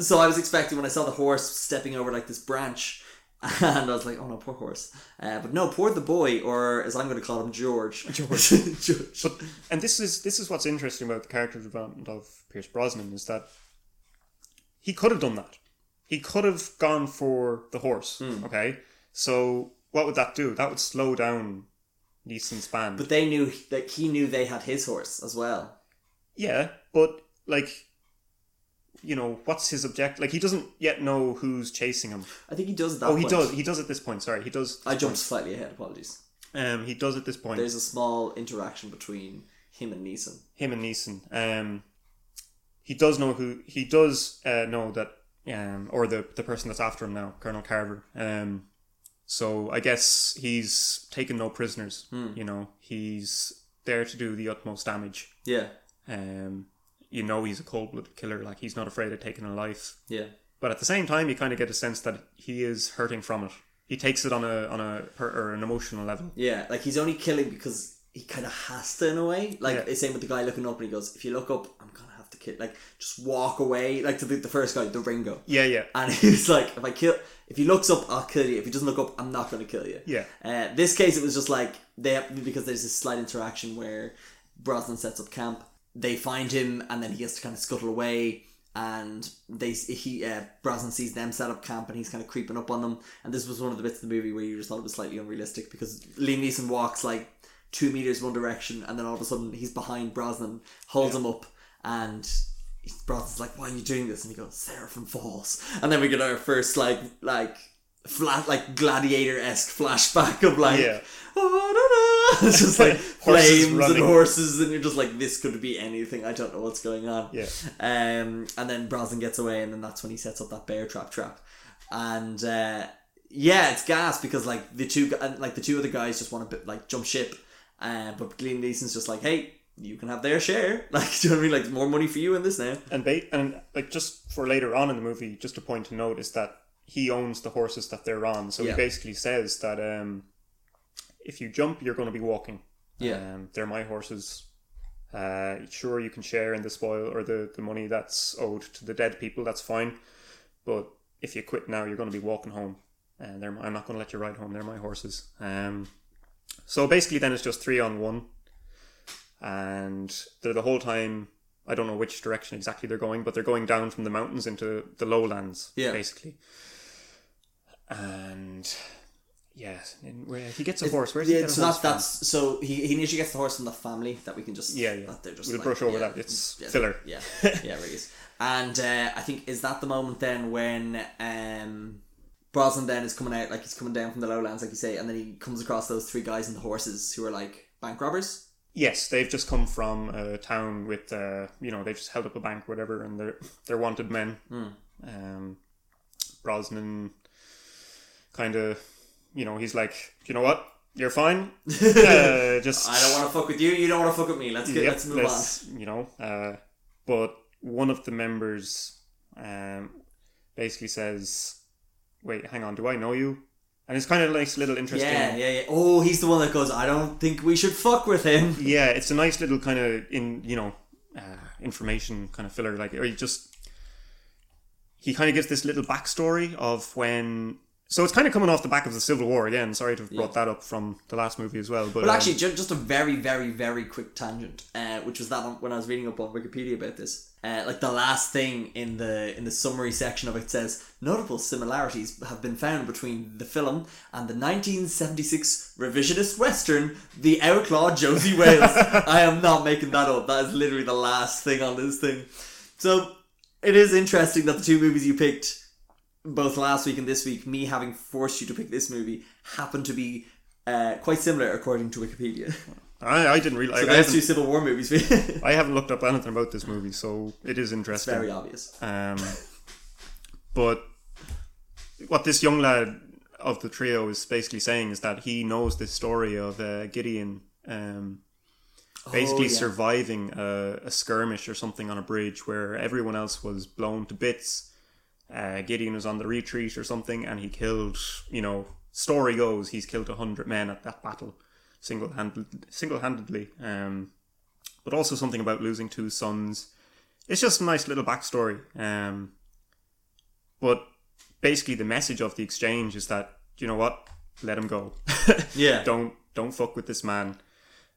so I was expecting when I saw the horse stepping over like this branch, and I was like, oh no, poor horse. Uh, but no, poor the boy, or as I'm going to call him, George. George. George. But and this is this is what's interesting about the character development of Pierce Brosnan is that he could have done that. He could have gone for the horse. Hmm. Okay, so what would that do? That would slow down Neeson's band. But they knew that he knew they had his horse as well. yeah, but like, you know, what's his object? Like he doesn't yet know who's chasing him. I think he does at that. Oh, he point. does. He does at this point. Sorry, he does. I jumped slightly ahead. Apologies. Um, he does at this point. There's a small interaction between him and Neeson. him and Neeson. Um, he does know who he does uh, know that, um, or the the person that's after him now, Colonel Carver. Um, so I guess he's taken no prisoners. You know, he's there to do the utmost damage. Yeah, Um, you know, he's a cold blooded killer. Like he's not afraid of taking a life. yeah. But at the same time, you kind of get a sense that he is hurting from it. He takes it on a on a per, or an emotional level. Yeah, like he's only killing because he kind of has to in a way. Like Yeah. the same with the guy looking up, and he goes, "If you look up, I'm gonna kill." Like just walk away. Like to the, the first guy, the Ringo, Yeah, yeah, and he's like, "If I kill, if he looks up, I'll kill you. If he doesn't look up, I'm not gonna kill you." yeah. Uh, this case, it was just like they have, because there's this slight interaction where Brosnan sets up camp. They find him, and then he has to kind of scuttle away. And they he uh, Brosnan sees them set up camp, and he's kind of creeping up on them. And this was one of the bits of the movie where you just thought it was slightly unrealistic because Liam Neeson walks like two meters one direction, and then all of a sudden he's behind Brosnan, holds him up, and Brosnan's like, "Why are you doing this?" And he goes, "Seraphim Falls." And then we get our first like like flat like gladiator esque flashback of like Yeah. it's just like flames and horses and you're just like this could be anything I don't know what's going on Yeah. um and then Brosnan gets away and then that's when he sets up that bear trap trap and uh yeah it's gas because like the two and, like the two other guys just want to like jump ship uh, but Liam Neeson's just like hey you can have their share like do you know what I mean like more money for you in this now And ba- and like just for later on in the movie, just a point to note is that he owns the horses that they're on. So Yeah. he basically says that um, if you jump, you're going to be walking. Yeah. um, they're my horses. Uh, sure, you can share in the spoil or the, the money that's owed to the dead people. That's fine, but if you quit now, you're going to be walking home, and they're my, I'm not going to let you ride home. They're my horses. Um, so basically, then it's just three on one, and they're the whole time. I don't know which direction exactly they're going, but they're going down from the mountains into the lowlands, Yeah. basically. And yeah, where he gets a It's- horse. Where's he yeah, a so horse that's from? that's so he, he initially gets the horse from the family that we can just Yeah, yeah. that they're just We'll like, brush over yeah, that. It's yeah, filler. yeah yeah really is and uh, I think is that the moment then when um Brosnan then is coming out like he's coming down from the lowlands like you say and then he comes across those three guys and the horses who are like bank robbers Yes, they've just come from a town with, uh, you know, they've just held up a bank, whatever, and they're they're wanted men. Hmm. Um, Brosnan, kind of, you know, he's like, you know what, you're fine. uh, just I don't want to fuck with you you don't want to fuck with me let's get Yep, let's move let's- You know, uh, but one of the members um, basically says, "Wait, hang on, do I know you?" And it's kind of a nice little interesting. yeah yeah yeah oh he's the one that goes I don't think we should fuck with him Yeah, it's a nice little kind of in you know uh, information kind of filler, like or you just he kind of gives this little backstory of when. So it's kind of coming off the back of the Civil War again. Sorry to have brought that up from the last movie as well, but Well, um, actually, ju- just a very, very, very quick tangent, uh, which was that when I was reading up on Wikipedia about this. Uh, like the last thing in the in the summary section of it says notable similarities have been found between the film and the 1976 revisionist western The Outlaw Josey Wales. I am not making that up. That is literally the last thing on this thing. So it is interesting that the two movies you picked both last week and this week, me having forced you to pick this movie, happen to be uh, quite similar according to Wikipedia. I, I didn't really. So there's haven't, two Civil War movies. I haven't looked up anything about this movie, so it is interesting. It's very obvious. Um, but what this young lad of the trio is basically saying is that he knows the story of uh, Gideon um, basically Oh, yeah. surviving a, a skirmish or something on a bridge where everyone else was blown to bits. Uh, Gideon was on the retreat or something, and he killed. You know, story goes he's killed a hundred men at that battle, single handed, single handedly. Um, but also something about losing two sons. It's just a nice little backstory. Um, but basically, the message of the exchange is that you know what, let him go. Yeah. don't don't fuck with this man.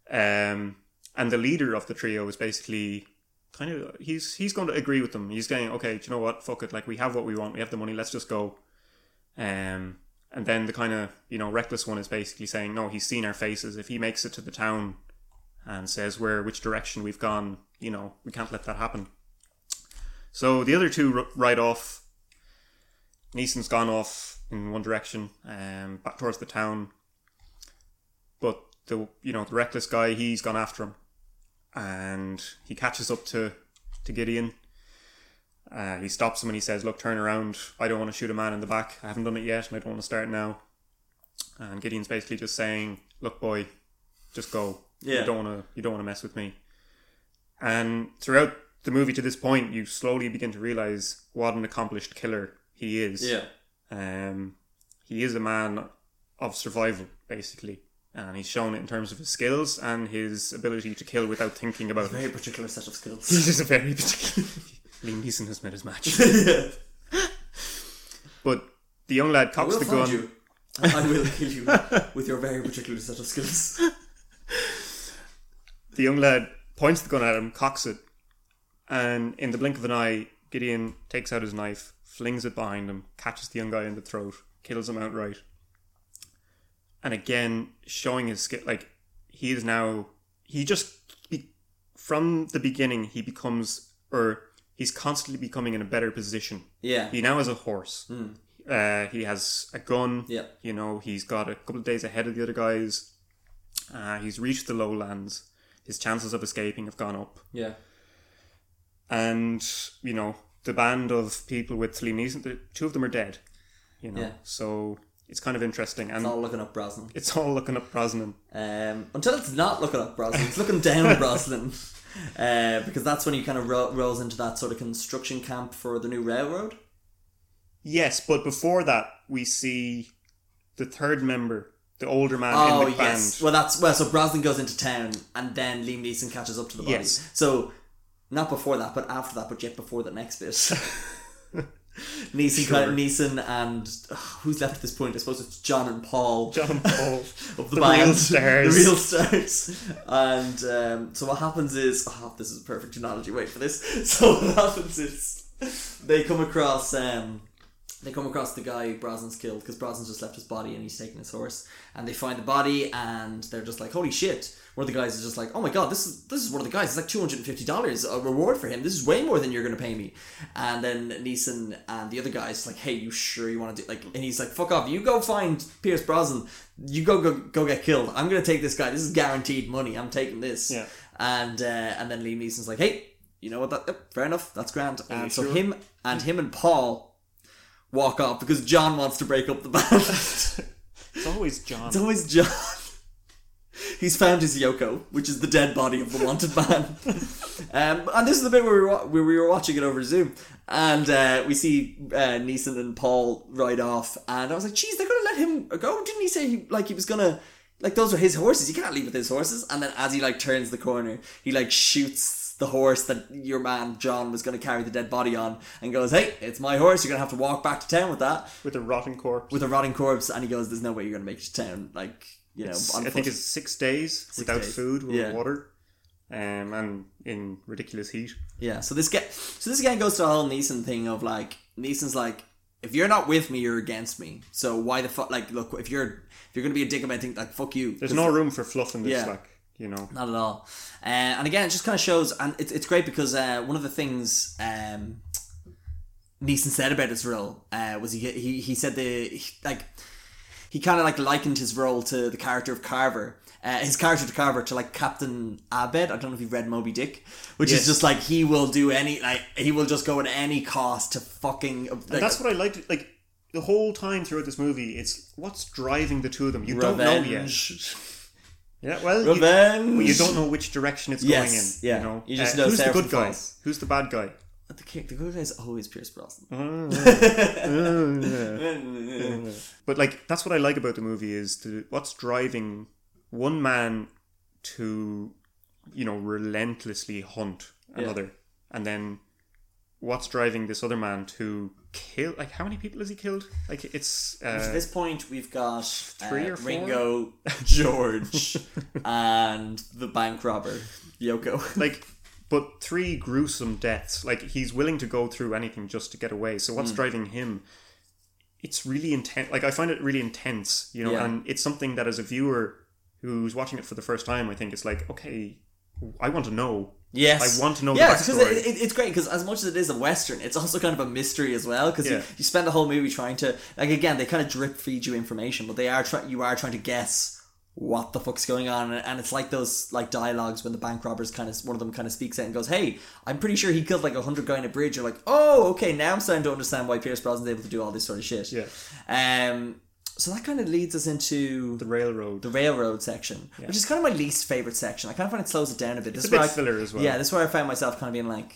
Um, and the leader of the trio is basically kind of he's he's going to agree with them. He's going, okay, do you know what, fuck it. Like we have what we want. We have the money. Let's just go. Um, and then the kind of you know reckless one is basically saying, no, he's seen our faces. If he makes it to the town and says where which direction we've gone, you know, we can't let that happen. So the other two r- ride off. Neeson's gone off in one direction, um, back towards the town. But the you know the reckless guy, he's gone after him, and he catches up to to Gideon. Uh, he stops him and he says, "Look, turn around. I don't want to shoot a man in the back. I haven't done it yet, and I don't want to start now." And Gideon's basically just saying, "Look, boy, just go. Yeah. You don't want to. You don't want to mess with me." And throughout the movie to this point, you slowly begin to realize what an accomplished killer he is. Yeah. Um, he is a man of survival, basically, and he's shown it in terms of his skills and his ability to kill without thinking about it. Very particular set of skills. He's just a very particular. Liam Neeson has met his match, but the young lad cocks the gun. you. I will kill you with your very particular set of skills. The young lad points the gun at him, cocks it, and in the blink of an eye, Gideon takes out his knife, flings it behind him, catches the young guy in the throat, kills him outright. And again, showing his skill, like he is now, he just be, from the beginning he becomes, or he's constantly becoming in a better position. Yeah. He now has a horse. Uh, he has a gun. Yeah. You know, he's got a couple of days ahead of the other guys. Uh, he's reached the lowlands. His chances of escaping have gone up. Yeah. And, you know, the band of people with Liam Neeson, the, two of them are dead. You know, Yeah. so it's kind of interesting. And It's all looking up Brosnan. it's all looking up Brosnan. Um, until it's not looking up Brosnan, it's looking down Brosnan. Uh, because that's when he kind of ro- rolls into that sort of construction camp for the new railroad. Yes, but before that, we see the third member, the older man Oh in the yes. band. Well, that's well. So Brosnan goes into town, and then Liam Neeson catches up to the body. Yes. So not before that, but after that, but yet before the next bit. Neeson, of, Neeson, and ugh, who's left at this point? I suppose it's John and Paul. John and Paul. of the, The band, real stars. the real stars. And um, so what happens is, oh, this is a perfect analogy. Wait for this. So what happens is, they come across, um, they come across the guy Brosnan's killed because Brosnan's just left his body and he's taking his horse. And they find the body and they're just like, holy shit. One of the guys is just like, oh my god, this is this is one of the guys. It's like two hundred and fifty dollars a reward for him. This is way more than you're gonna pay me. And then Neeson and the other guy's like, hey, you sure you want to do like? And he's like, fuck off. You go find Pierce Brosnan. You go go go get killed. I'm gonna take this guy. This is guaranteed money. I'm taking this. Yeah. And uh, and then Liam Neeson's like, hey, you know what? That yep, fair enough. That's grand. And so sure. him and him and Paul walk off because John wants to break up the band. It's always John. It's always John. He's found his Yoko, which is the dead body of the wanted man. um, and this is the bit where we, were, where we were watching it over Zoom. And uh, we see uh, Neeson and Paul ride off. And I was like, geez, they're going to let him go? Didn't he say he, like he was going to... Like, those are his horses. You can't leave with his horses. And then as he, like, turns the corner, he, like, shoots the horse that your man John was going to carry the dead body on and goes, hey, it's my horse. You're going to have to walk back to town with that with a rotten corpse. with a rotting corpse, and he goes, "There's no way you're gonna make it to town." Like you know, I think it's six days without days. food without Yeah. water, um, and in ridiculous heat. yeah. So this guy, so this again goes to the whole Neeson thing of like Neeson's like, if you're not with me, you're against me. So why the fuck? Like, look, if you're if you're gonna be a dick about things, like fuck you. There's no room for fluff in this. Yeah. Like you know, Not at all. Uh, and again, it just kind of shows, and it's, it's great because uh, one of the things um, Neeson said about his role uh, was he, he he said the he- like he kind of like likened his role to the character of Carver. Uh, his character to Carver to like Captain Ahab. I don't know if you've read Moby Dick, which Yes. is just like he will do any like he will just go at any cost to fucking. Like, that's what I liked. Like the whole time throughout this movie, it's what's driving the two of them. You don't know yet. Yeah, well, you, Revenge. you don't know which direction it's Yes, going in. yeah. You know, You just Uh, know who's the good guy? Who's the bad guy? The, king- the good guy is always Pierce Brosnan. But like that's what I like about the movie is the what's driving one man to you know relentlessly hunt another, and then what's driving this other man to kill like how many people has he killed? Like it's At uh, this point, we've got Three uh, or four? Ringo, George, and the bank robber, Yoko. like but three gruesome deaths. Like he's willing to go through anything just to get away. So what's hmm. driving him? It's really intense. Like I find it really intense, you know, Yeah. and it's something that as a viewer who's watching it for the first time, I think it's like, okay, I want to know. Yes, I want to know the Yeah, because it, it, it's great because as much as it is a western, it's also kind of a mystery as well. Because you, Yeah. you spend the whole movie trying to like again, they kind of drip feed you information, but they are trying. You are trying to guess what the fuck's going on, and, it's like those like dialogues when the bank robbers kind of one of them kind of speaks out and goes, "Hey, I'm pretty sure he killed like a hundred guy in a bridge." You're like, "Oh, okay, now I'm starting to understand why Pierce Brosnan's able to do all this sort of shit." Yeah. Um. So that kind of leads us into The railroad. the railroad section, which is kind of my least favorite section. I kind of find it slows it down a bit. This a is bit where I- filler as well. Yeah, this is where I found myself kind of being like,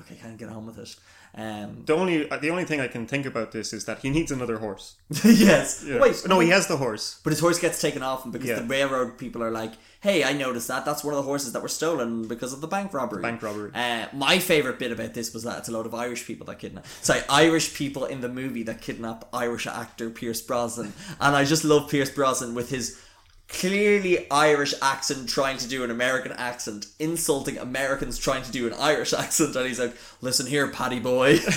okay, kind of get on with it. Um, the only the only thing I can think about this is that he needs another horse. yes. Yeah. Wait, no, he has the horse. But his horse gets taken off him because Yeah. the railroad people are like, "Hey, I noticed that. That's one of the horses that were stolen because of the bank robbery." bank robbery. Uh, my favorite bit about this was that it's a load of Irish people that kidnap. Sorry, Irish people in the movie that kidnap Irish actor Pierce Brosnan, and I just love Pierce Brosnan with his clearly Irish accent trying to do an American accent, insulting Americans trying to do an Irish accent, and he's like, "Listen here, Paddy boy."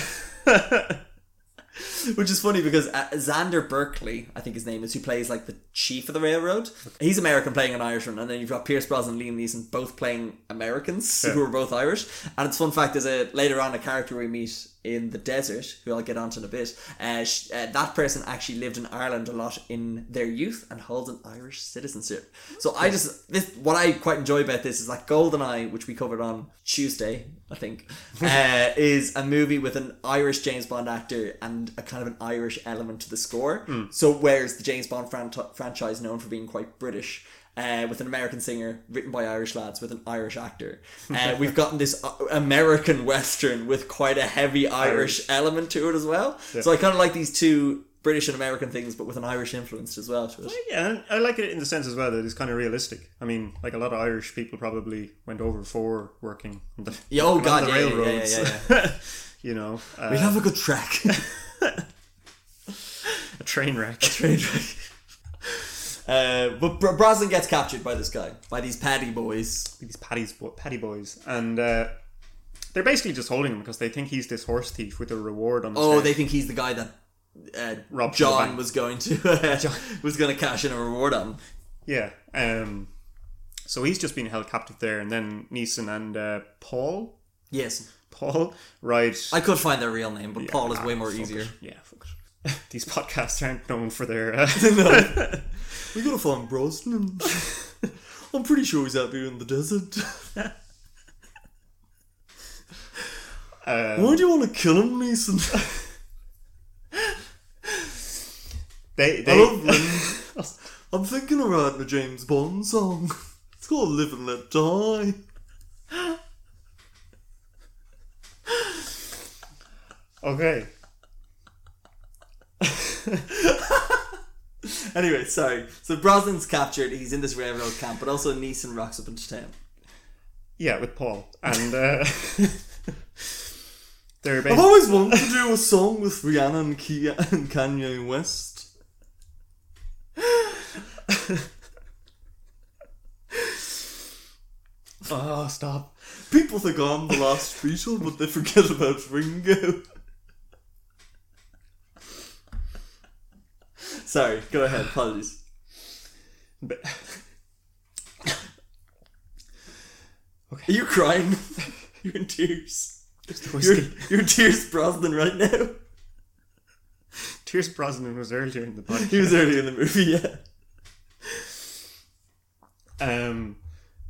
Which is funny because uh, Xander Berkeley, I think his name is, who plays like the chief of the railroad. He's American playing an Irishman, and then you've got Pierce Brosnan and Liam Neeson both playing Americans who are both Irish. And it's fun fact: there's a later on a character we meet in the desert, who I'll get onto in a bit, uh, sh- uh, that person actually lived in Ireland a lot in their youth and holds an Irish citizenship. So I just this what I quite enjoy about this is that Goldeneye, which we covered on Tuesday, I think, uh, is a movie with an Irish James Bond actor and a kind of an Irish element to the score. So whereas the James Bond fran- franchise known for being quite British. Uh, with an American singer written by Irish lads with an Irish actor. Uh, we've gotten this uh, American Western with quite a heavy Irish, element to it as well. So I kind of like these two British and American things, but with an Irish influence as well to it. Yeah, and I like it in the sense as well that it's kind of realistic. I mean, like a lot of Irish people probably went over for working on the, Yeah, oh God, the yeah, yeah, yeah, railroads. yeah, you know, uh, We have a good track. a train wreck. Train wreck. Uh, but Br- Brosnan gets captured by this guy, by these paddy boys. These paddies, bo- paddy boys, and uh, they're basically just holding him because they think he's this horse thief with a reward on. His Oh, head. they think he's the guy that uh, the John was going to uh, was going to cash in a reward on. Yeah. Um, so he's just been held captive there, and then Neeson and uh, Paul, Yes, Paul right? I could find their real name, but Paul is ah, way more easier. it. Yeah, fuck it. These podcasts aren't known for their. Uh, We gotta find Brosnan. I'm pretty sure he's out here in the desert. Um, Why do you want to kill him, Mason? they I they love Lynn. I'm thinking of writing a James Bond song. It's called Live and Let Die. okay. Anyway, sorry. So Brosnan's captured. He's in this railroad camp, but also Neeson rocks up into town. Yeah, with Paul and uh, they're I've always wanted to do a song with Rihanna and, Kia and Kanye West. oh stop. People think I'm the last Beatle, but they forget about Ringo. Sorry, go ahead. Apologies. But- Are you crying? you're in tears. You're, you're in tears, Brosnan, right now. Pierce Brosnan was earlier in the podcast. He was early in the movie, yeah. Um,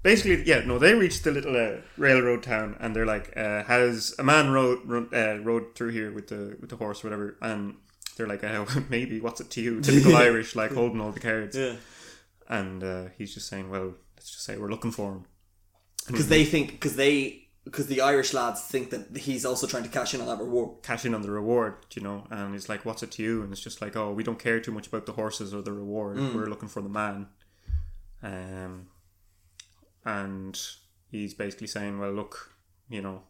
basically, yeah, no, they reached the little uh, railroad town, and they're like, uh, "Has a man rode run, uh, rode through here with the with the horse, or whatever?" And they're like, oh, "Maybe. What's it to you?" Typical Irish, like holding all the cards. Yeah. And uh, he's just saying, "Well, let's just say we're looking for him." Because they think, because they, because the Irish lads think that he's also trying to cash in on that reward. Cash in on the reward, you know. And he's like, "What's it to you?" And it's just like, "Oh, we don't care too much about the horses or the reward. We're looking for the man." Um, and he's basically saying, "Well, look, you know."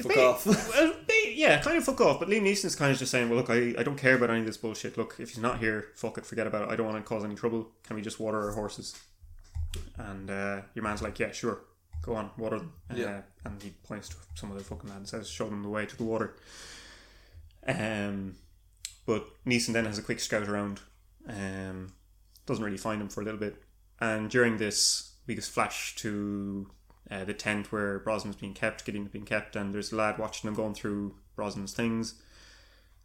Fuck off. well, yeah, kind of fuck off. But Liam Neeson's kind of just saying, well, look, I, I don't care about any of this bullshit. Look, if he's not here, fuck it, forget about it. I don't want to cause any trouble. Can we just water our horses? And uh, your man's like, yeah, sure. Go on, water them. Yeah. Uh, and he points to some other fucking lad and says, show them the way to the water. Um, but Neeson then has a quick scout around. Um, doesn't really find him for a little bit. And during this, we just flash to uh, the tent where Brosnan's being kept, Gideon's being kept, and there's a lad watching them going through Brosnan's things.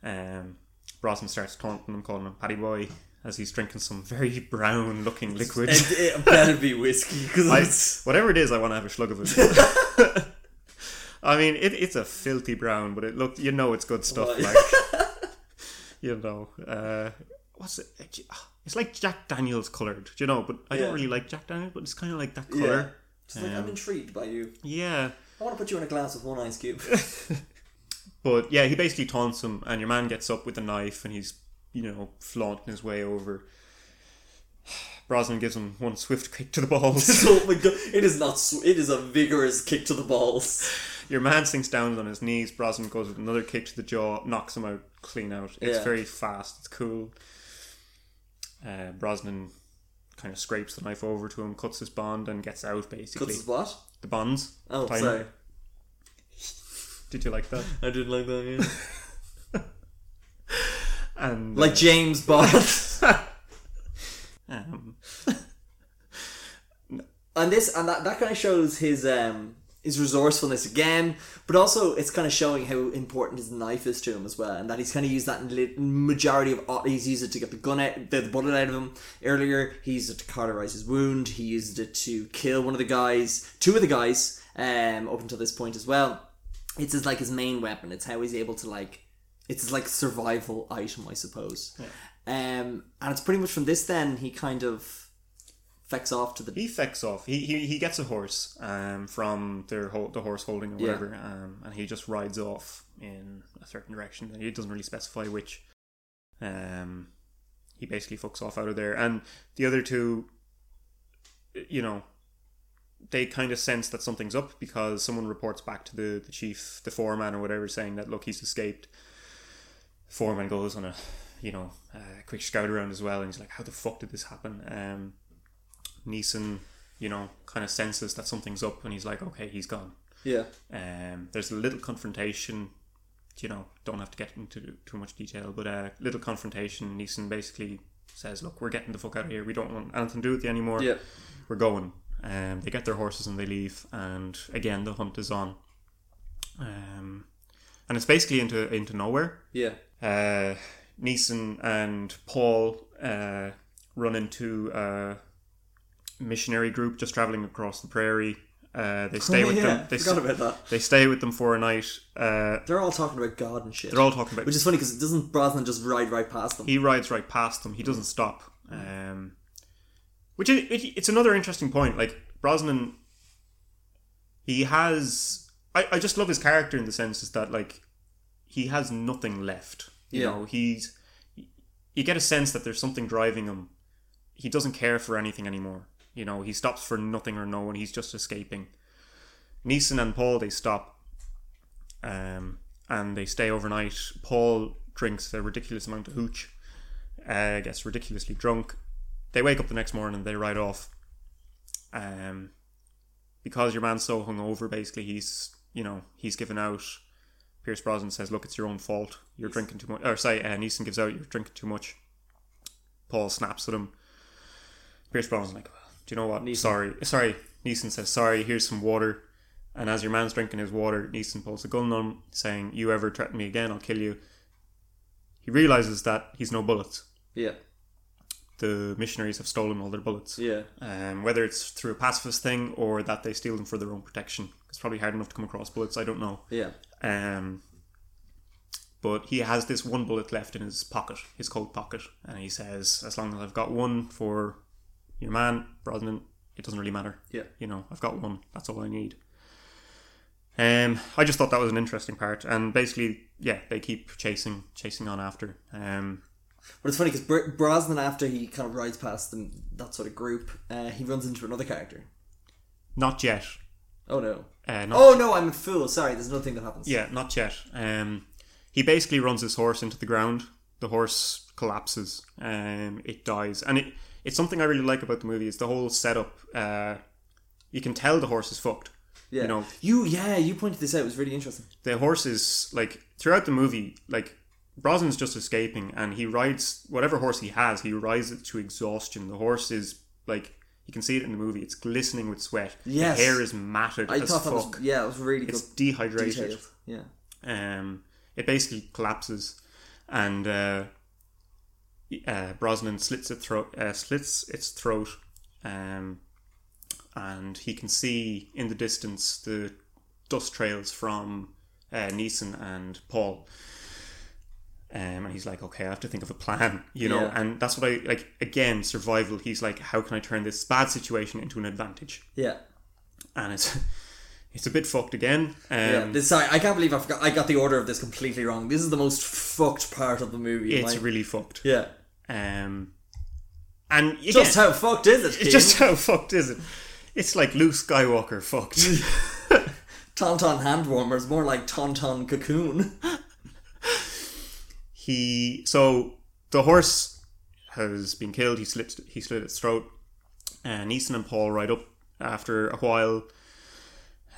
Um, Brosnan starts taunting him, calling him Paddy Boy, as he's drinking some very brown looking liquid. it, it better be whiskey, because whatever it is, I want to have a slug of it. I mean, it, it's a filthy brown, but it look you know it's good stuff. Right. Like you know, uh, what's it? It's like Jack Daniels colored, you know. But I Yeah. don't really like Jack Daniels, but it's kind of like that Yeah. color. Just like, I'm intrigued by you. Yeah, I want to put you in a glass with one ice cube. but yeah, he basically taunts him, and your man gets up with a knife, and he's you know flaunting his way over. Brosnan gives him one swift kick to the balls. oh my god, it is not. Sw- it is a vigorous kick to the balls. Your man sinks down on his knees. Brosnan goes with another kick to the jaw, knocks him out clean out. It's Yeah. very fast. It's cool. Uh, Brosnan kind of scrapes the knife over to him, cuts his bond, and gets out. Basically, Cuts his what? the bonds. Oh, sorry. Did you like that? I didn't like that. Yeah. And like uh, James Bond. um, and this and that, that kind of shows his um his resourcefulness again, but also it's kind of showing how important his knife is to him as well, and that he's kind of used that majority of he's used it to get the gun out, the, the bullet out of him earlier. He used it to cauterize his wound. He used it to kill one of the guys, two of the guys, um, up until this point as well. It's his like his main weapon. It's how he's able to like, it's his like survival item, I suppose. Yeah. Um, and it's pretty much from this then he kind of fecks off to the He fecks off. He he, he gets a horse um, from their ho- the horse holding or Yeah. whatever, um, and he just rides off in a certain direction. He doesn't really specify which. Um, he basically fucks off out of there, and the other two, you know, they kind of sense that something's up because someone reports back to the the chief, the foreman or whatever, saying that look, he's escaped. Foreman goes on a, you know, a quick scout around as well, and he's like, "How the fuck did this happen?" Um, Neeson, you know, kind of senses that something's up, and he's like, "Okay, he's gone." yeah Um, there's a little confrontation. You know, don't have to get into too much detail, but a little confrontation. Neeson basically says, "Look, we're getting the fuck out of here. We don't want anything to do with you anymore. yeah We're going." Um, they get their horses and they leave, and again the hunt is on. Um, and it's basically into into nowhere yeah uh, Neeson and Paul uh, run into a missionary group just traveling across the prairie. Uh, they stay Oh, with yeah, them. They, forgot s- about that. they stay with them for a night. Uh, They're all talking about God and shit. they're all talking about. Which is funny because it doesn't Brosnan just ride right past them? he rides right past them. He doesn't stop. Um, which is, it, it's another interesting point. Like Brosnan, he has. I, I just love his character in the sense is that like he has nothing left. You Yeah. know, he's. You get a sense that there's something driving him. He doesn't care for anything anymore. You know, he stops for nothing or no one. He's just escaping. Neeson and Paul they stop, um, and they stay overnight. Paul drinks a ridiculous amount of hooch, uh, gets ridiculously drunk. They wake up the next morning. And they ride off. Um, because your man's so hungover, basically he's you know he's given out. Pierce Brosnan says, "Look, it's your own fault. You're drinking too much." Or say, uh, Neeson gives out, "You're drinking too much." Paul snaps at him. Pierce Brosnan's like, well, "Do you know what? Neeson. Sorry, sorry." Neeson says, "Sorry. Here's some water." And as your man's drinking his water, Neeson pulls a gun on him, saying, "You ever threaten me again, I'll kill you." He realizes that he's no bullets. Yeah, The missionaries have stolen all their bullets. yeah, Um, whether it's through a pacifist thing or that they steal them for their own protection. It's probably hard enough to come across bullets. I don't know. yeah. Um, but he has this one bullet left in his pocket, his coat pocket, and he says, "As long as I've got one for your man, Brosnan, it doesn't really matter. Yeah. You know, I've got one. That's all I need." Um, I just thought that was an interesting part, and basically, yeah, they keep chasing, chasing on after. Um, But it's funny because Br- Brosnan, after he kind of rides past them, that sort of group, uh, he runs into another character. not yet. Oh no! Uh, not Oh no! I'm a fool. Sorry, there's nothing that happens. Yeah, not yet. Um, he basically runs his horse into the ground. The horse collapses. Um, it dies, and it it's something I really like about the movie. Is the whole setup. Uh, you can tell the horse is fucked. yeah. You know, you yeah, you pointed this out. It was really interesting. the horse is like throughout the movie, like Brosnan's just escaping, and he rides whatever horse he has. He rides it to exhaustion. The horse is like you can see it in the movie. It's glistening with sweat. Yes. the hair is matted I as thought that was yeah, it was really it's dehydrated. Detailed. Yeah. um, it basically collapses, and uh, uh, Brosnan slits its throat, uh, slits its throat, um, and he can see in the distance the dust trails from uh, Neeson and Paul. Um, and he's like, okay, I have to think of a plan, you know, Yeah. and that's what I like. Again, survival. He's like, how can I turn this bad situation into an advantage? Yeah. And it's it's a bit fucked again. Um, Yeah. This, sorry, I can't believe I forgot. I got the order of this completely wrong. This is the most fucked part of the movie. it's like- really fucked. yeah. Um, and again, Just how fucked is it? Keen? just how fucked is it? It's like Luke Skywalker fucked. Tauntaun hand warmers, more like Tauntaun cocoon. He so the horse has been killed. He slit he slit its throat. And Neeson and Paul ride up after a while.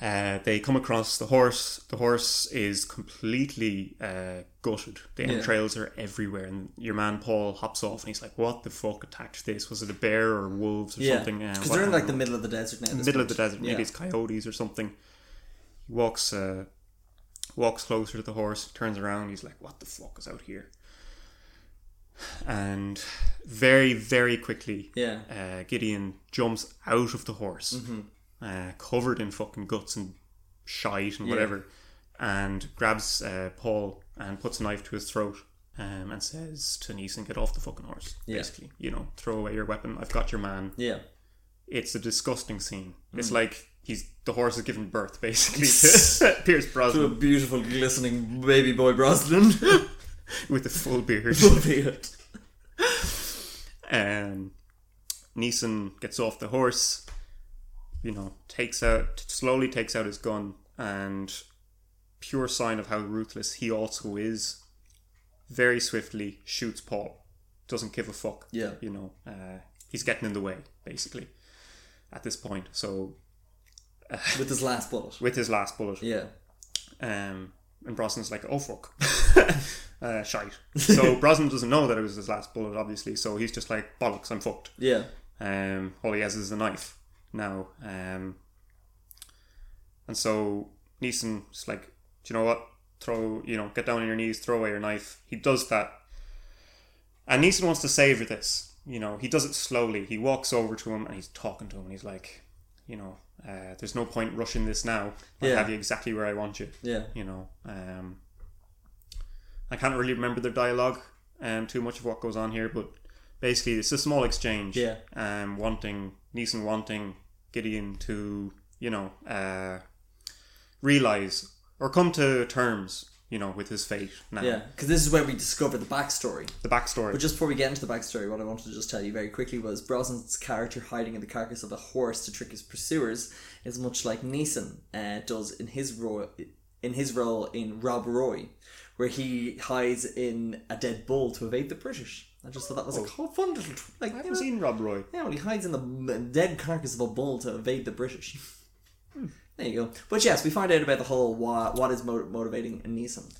Uh, they come across the horse. The horse is completely uh, gutted. The Yeah. entrails are everywhere, and your man Paul hops off, and he's like, "What the fuck attacked this? Was it a bear or wolves or Yeah. something?" Uh, Because what- they're in like the middle of the desert now. middle of the desert. Maybe Yeah. it's coyotes or something. He walks uh, walks closer to the horse, turns around. He's like, "What the fuck is out here?" And very, very quickly, Yeah. uh, Gideon jumps out of the horse, Mm-hmm. uh, covered in fucking guts and shite and Yeah. whatever, and grabs uh, Paul and puts a knife to his throat. Um, and says to Neeson, "Get off the fucking horse." Yeah. Basically, you know, throw away your weapon. I've got your man Yeah. it's a disgusting scene. It's Mm. like he's the horse has given birth basically to Pierce To a beautiful, glistening baby boy Brosnan. with a full beard. Albeit. Um, Neeson gets off the horse, you know, takes out slowly takes out his gun, and pure sign of how ruthless he also is. Very swiftly shoots Paul. Doesn't give a fuck. Yeah. you know, uh, he's getting in the way basically at this point. So With his last bullet. with his last bullet, Yeah. Um, and Brosnan's like, oh fuck, uh, shite. So Brosnan doesn't know that it was his last bullet, obviously. So he's just like, bollocks, I'm fucked. Yeah. Um, all he has is a knife now. Um, and so Neeson's like, do you know what? Throw, you know, get down on your knees, throw away your knife. He does that. And Neeson wants to savor this. You know, he does it slowly. He walks over to him and he's talking to him and he's like, you know, uh, there's no point rushing this now. I Yeah. have you exactly where I want you Yeah. you know. Um, I can't really remember their dialogue, um, too much of what goes on here, but basically it's a small exchange. Yeah. Um, wanting Neeson wanting Gideon to, you know, uh, realize or come to terms, you know, with his fate now. Yeah. Because this is where we discover the backstory. The backstory. But just before we get into the backstory, what I wanted to just tell you very quickly was Brosnan's character hiding in the carcass of a horse to trick his pursuers is much like Neeson uh, does in his role in his role in Rob Roy, where he hides in a dead bull to evade the British. I just thought that was a cool, fun little like I you haven't know, seen Rob Roy. yeah, well, he hides in the dead carcass of a bull to evade the British. There you go. But yes, we find out about the whole what, what is mo- motivating Neeson.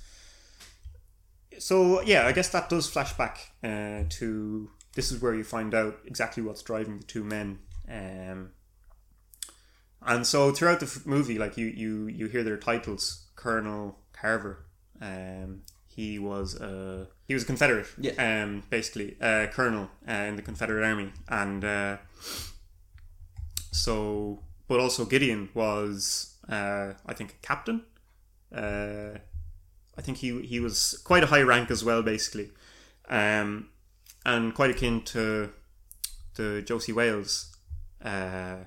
So yeah, I guess that does flash back uh, to this is where you find out exactly what's driving the two men. Um, and so throughout the f- movie, like you you you hear their titles, Colonel Carver. Um, he was a he was a Confederate. Yeah. Um, basically, uh, colonel uh, in the Confederate Army, and uh, so but also Gideon was uh, I think a captain. Uh, I think he he was quite a high rank as well, basically, um, and quite akin to the Josey Wales. Uh,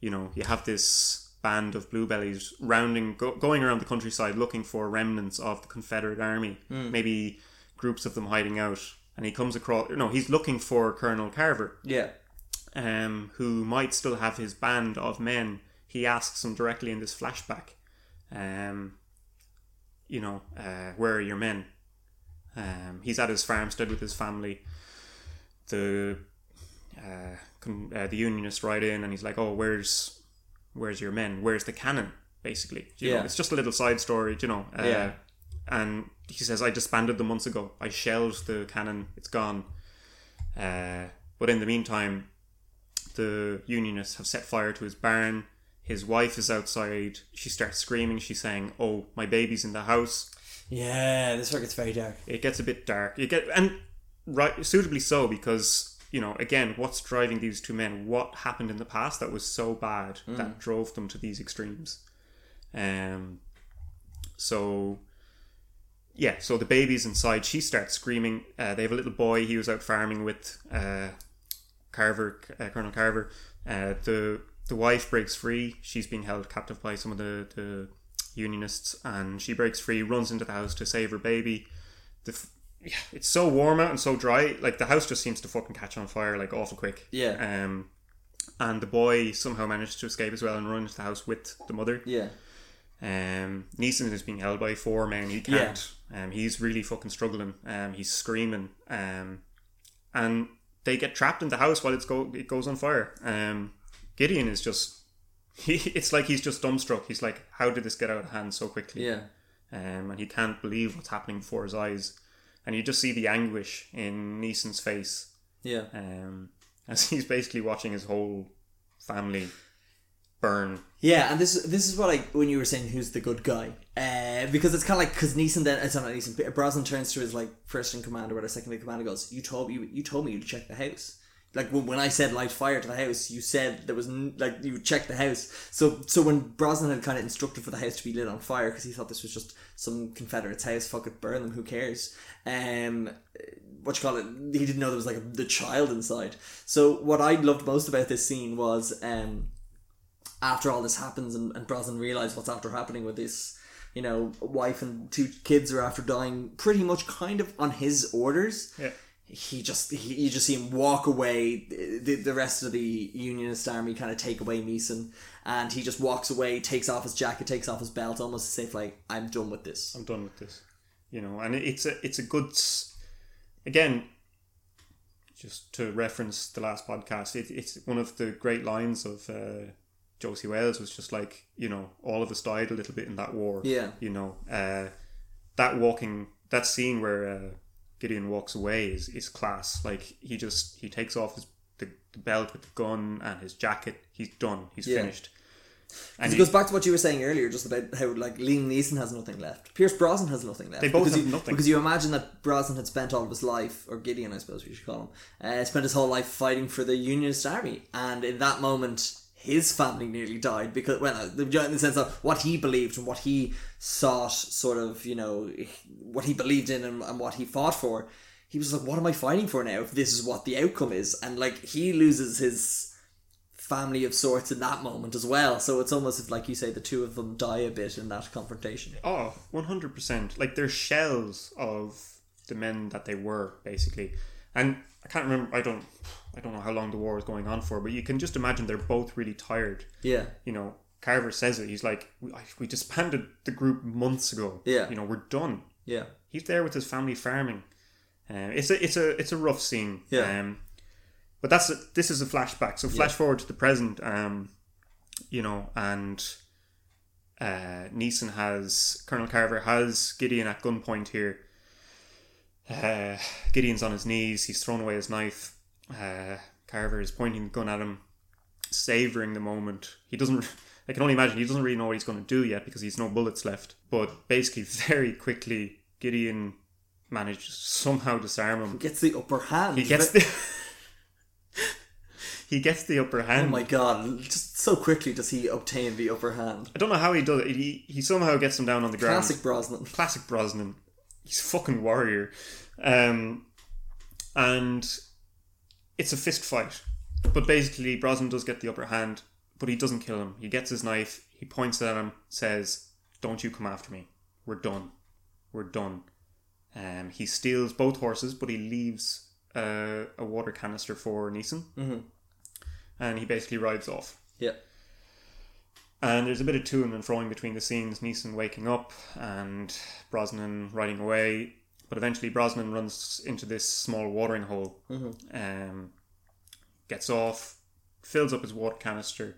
you know, you have this band of bluebellies rounding, go, going around the countryside looking for remnants of the Confederate Army, maybe groups of them hiding out. And he comes across, no, he's looking for Colonel Carver, Yeah. Um, who might still have his band of men. He asks him directly in this flashback, um, you know, uh, where are your men? Um, he's at his farmstead with his family. The uh, con- uh, the unionists ride in, and he's like, "Oh, where's where's your men? Where's the cannon?" Basically, you know, Yeah. it's just a little side story, you know. Uh, Yeah. And he says, "I disbanded them months ago. I shelled the cannon. It's gone." Uh, but in the meantime, the unionists have set fire to his barn. His wife is outside. She starts screaming. She's saying, "Oh, my baby's in the house." Yeah, this work gets very dark. It gets a bit dark. You get and right suitably so because you know again what's driving these two men? What happened in the past that was so bad that drove them to these extremes? Um. So. Yeah, so the baby's inside. She starts screaming. Uh, they have a little boy. He was out farming with uh, Carver, uh, Colonel Carver. Uh, the the wife breaks free. She's being held captive by some of the, the unionists, and she breaks free, runs into the house to save her baby. The f- yeah, it's so warm out and so dry. Like the house just seems to fucking catch on fire like awful quick. Yeah. Um, and the boy somehow managed to escape as well and run into the house with the mother. Yeah. Um, Neeson is being held by four men. He can't. Yeah. Um, he's really fucking struggling. Um, he's screaming. Um, and they get trapped in the house while it's go it goes on fire. Um, Gideon is just. He, it's like he's just dumbstruck. He's like, "How did this get out of hand so quickly?" Yeah. um, and he can't believe what's happening before his eyes. And you just see the anguish in Neeson's face Yeah. um, as he's basically watching his whole family burn. Yeah, and this this is what I when you were saying who's the good guy, uh, because it's kind of like because Neeson then it's not Neeson Brosnan turns to his like first in command or whatever second in command and goes, "You told me you told me to check the house." Like when, when I said light fire to the house, you said there was n- like you check the house. So so when Brosnan had kind of instructed for the house to be lit on fire because he thought this was just some Confederate's house, fuck it, burn them, who cares? Um, what you call it? He didn't know there was like a, the child inside. So what I loved most about this scene was um after all this happens and, and Brosnan realized what's after happening with this, you know, wife and two kids are after dying pretty much kind of on his orders. Yeah. He just, he, you just see him walk away. The, the rest of the Unionist army kind of take away Neeson, and he just walks away, takes off his jacket, takes off his belt, almost to say, like, I'm done with this. I'm done with this. You know, and it's a it's a good. Again, just to reference the last podcast, it, it's one of the great lines of uh, Josey Wales was just like, you know, all of us died a little bit in that war. Yeah. You know, uh, that walking, that scene where uh, Gideon walks away is, is class. Like, he just, he takes off his the, the belt with the gun and his jacket. He's done. He's Yeah. finished. And It he- goes back to what you were saying earlier, just about how like Liam Neeson has nothing left. Pierce Brosnan has nothing left. They both because have you, nothing. Because you imagine that Brosnan had spent all of his life, or Gideon, I suppose we should call him, uh, spent his whole life fighting for the Unionist army, and in that moment, his family nearly died because, well, in the sense of what he believed and what he sought, sort of, you know, what he believed in and, and what he fought for. He was like, "What am I fighting for now? If this is what the outcome is?" And like he loses his family of sorts in that moment as well. So it's almost if, like you say, the two of them die a bit in that confrontation. Oh, 100%. Like they're shells of the men that they were basically. And I can't remember I don't I don't know how long the war was going on for, but you can just imagine they're both really tired. Yeah, You know, Carver says it. He's like we, we disbanded the group months ago. Yeah. You know, we're done. yeah, He's there with his family farming. Um, it's a it's a it's a rough scene. Yeah. Um, but that's a, this is a flashback. So flash forward to the present. Um, you know, and uh, Neeson has Colonel Carver has Gideon at gunpoint here. Uh, Gideon's on his knees. He's thrown away his knife. Uh, Carver is pointing the gun at him, savoring the moment. He doesn't. I can only imagine he doesn't really know what he's going to do yet because he's no bullets left. But basically, very quickly, Gideon manages somehow disarm him. He gets the upper hand. He gets the. he gets the upper hand. Oh my god! Just so quickly does he obtain the upper hand. I don't know how he does it. He, he somehow gets him down on the ground. Classic Brosnan. classic Brosnan. He's a fucking warrior. Um, and it's a fist fight. But basically, Brosnan does get the upper hand, but he doesn't kill him. He gets his knife, he points it at him, says, Don't you come after me. We're done. We're done. Um, he steals both horses, but he leaves uh, a water canister for Neeson. Mm-hmm. And he basically rides off. Yeah, And there's a bit of toing and froing between the scenes. Neeson waking up and Brosnan riding away. But eventually, Brosnan runs into this small watering hole, um, gets off, fills up his water canister,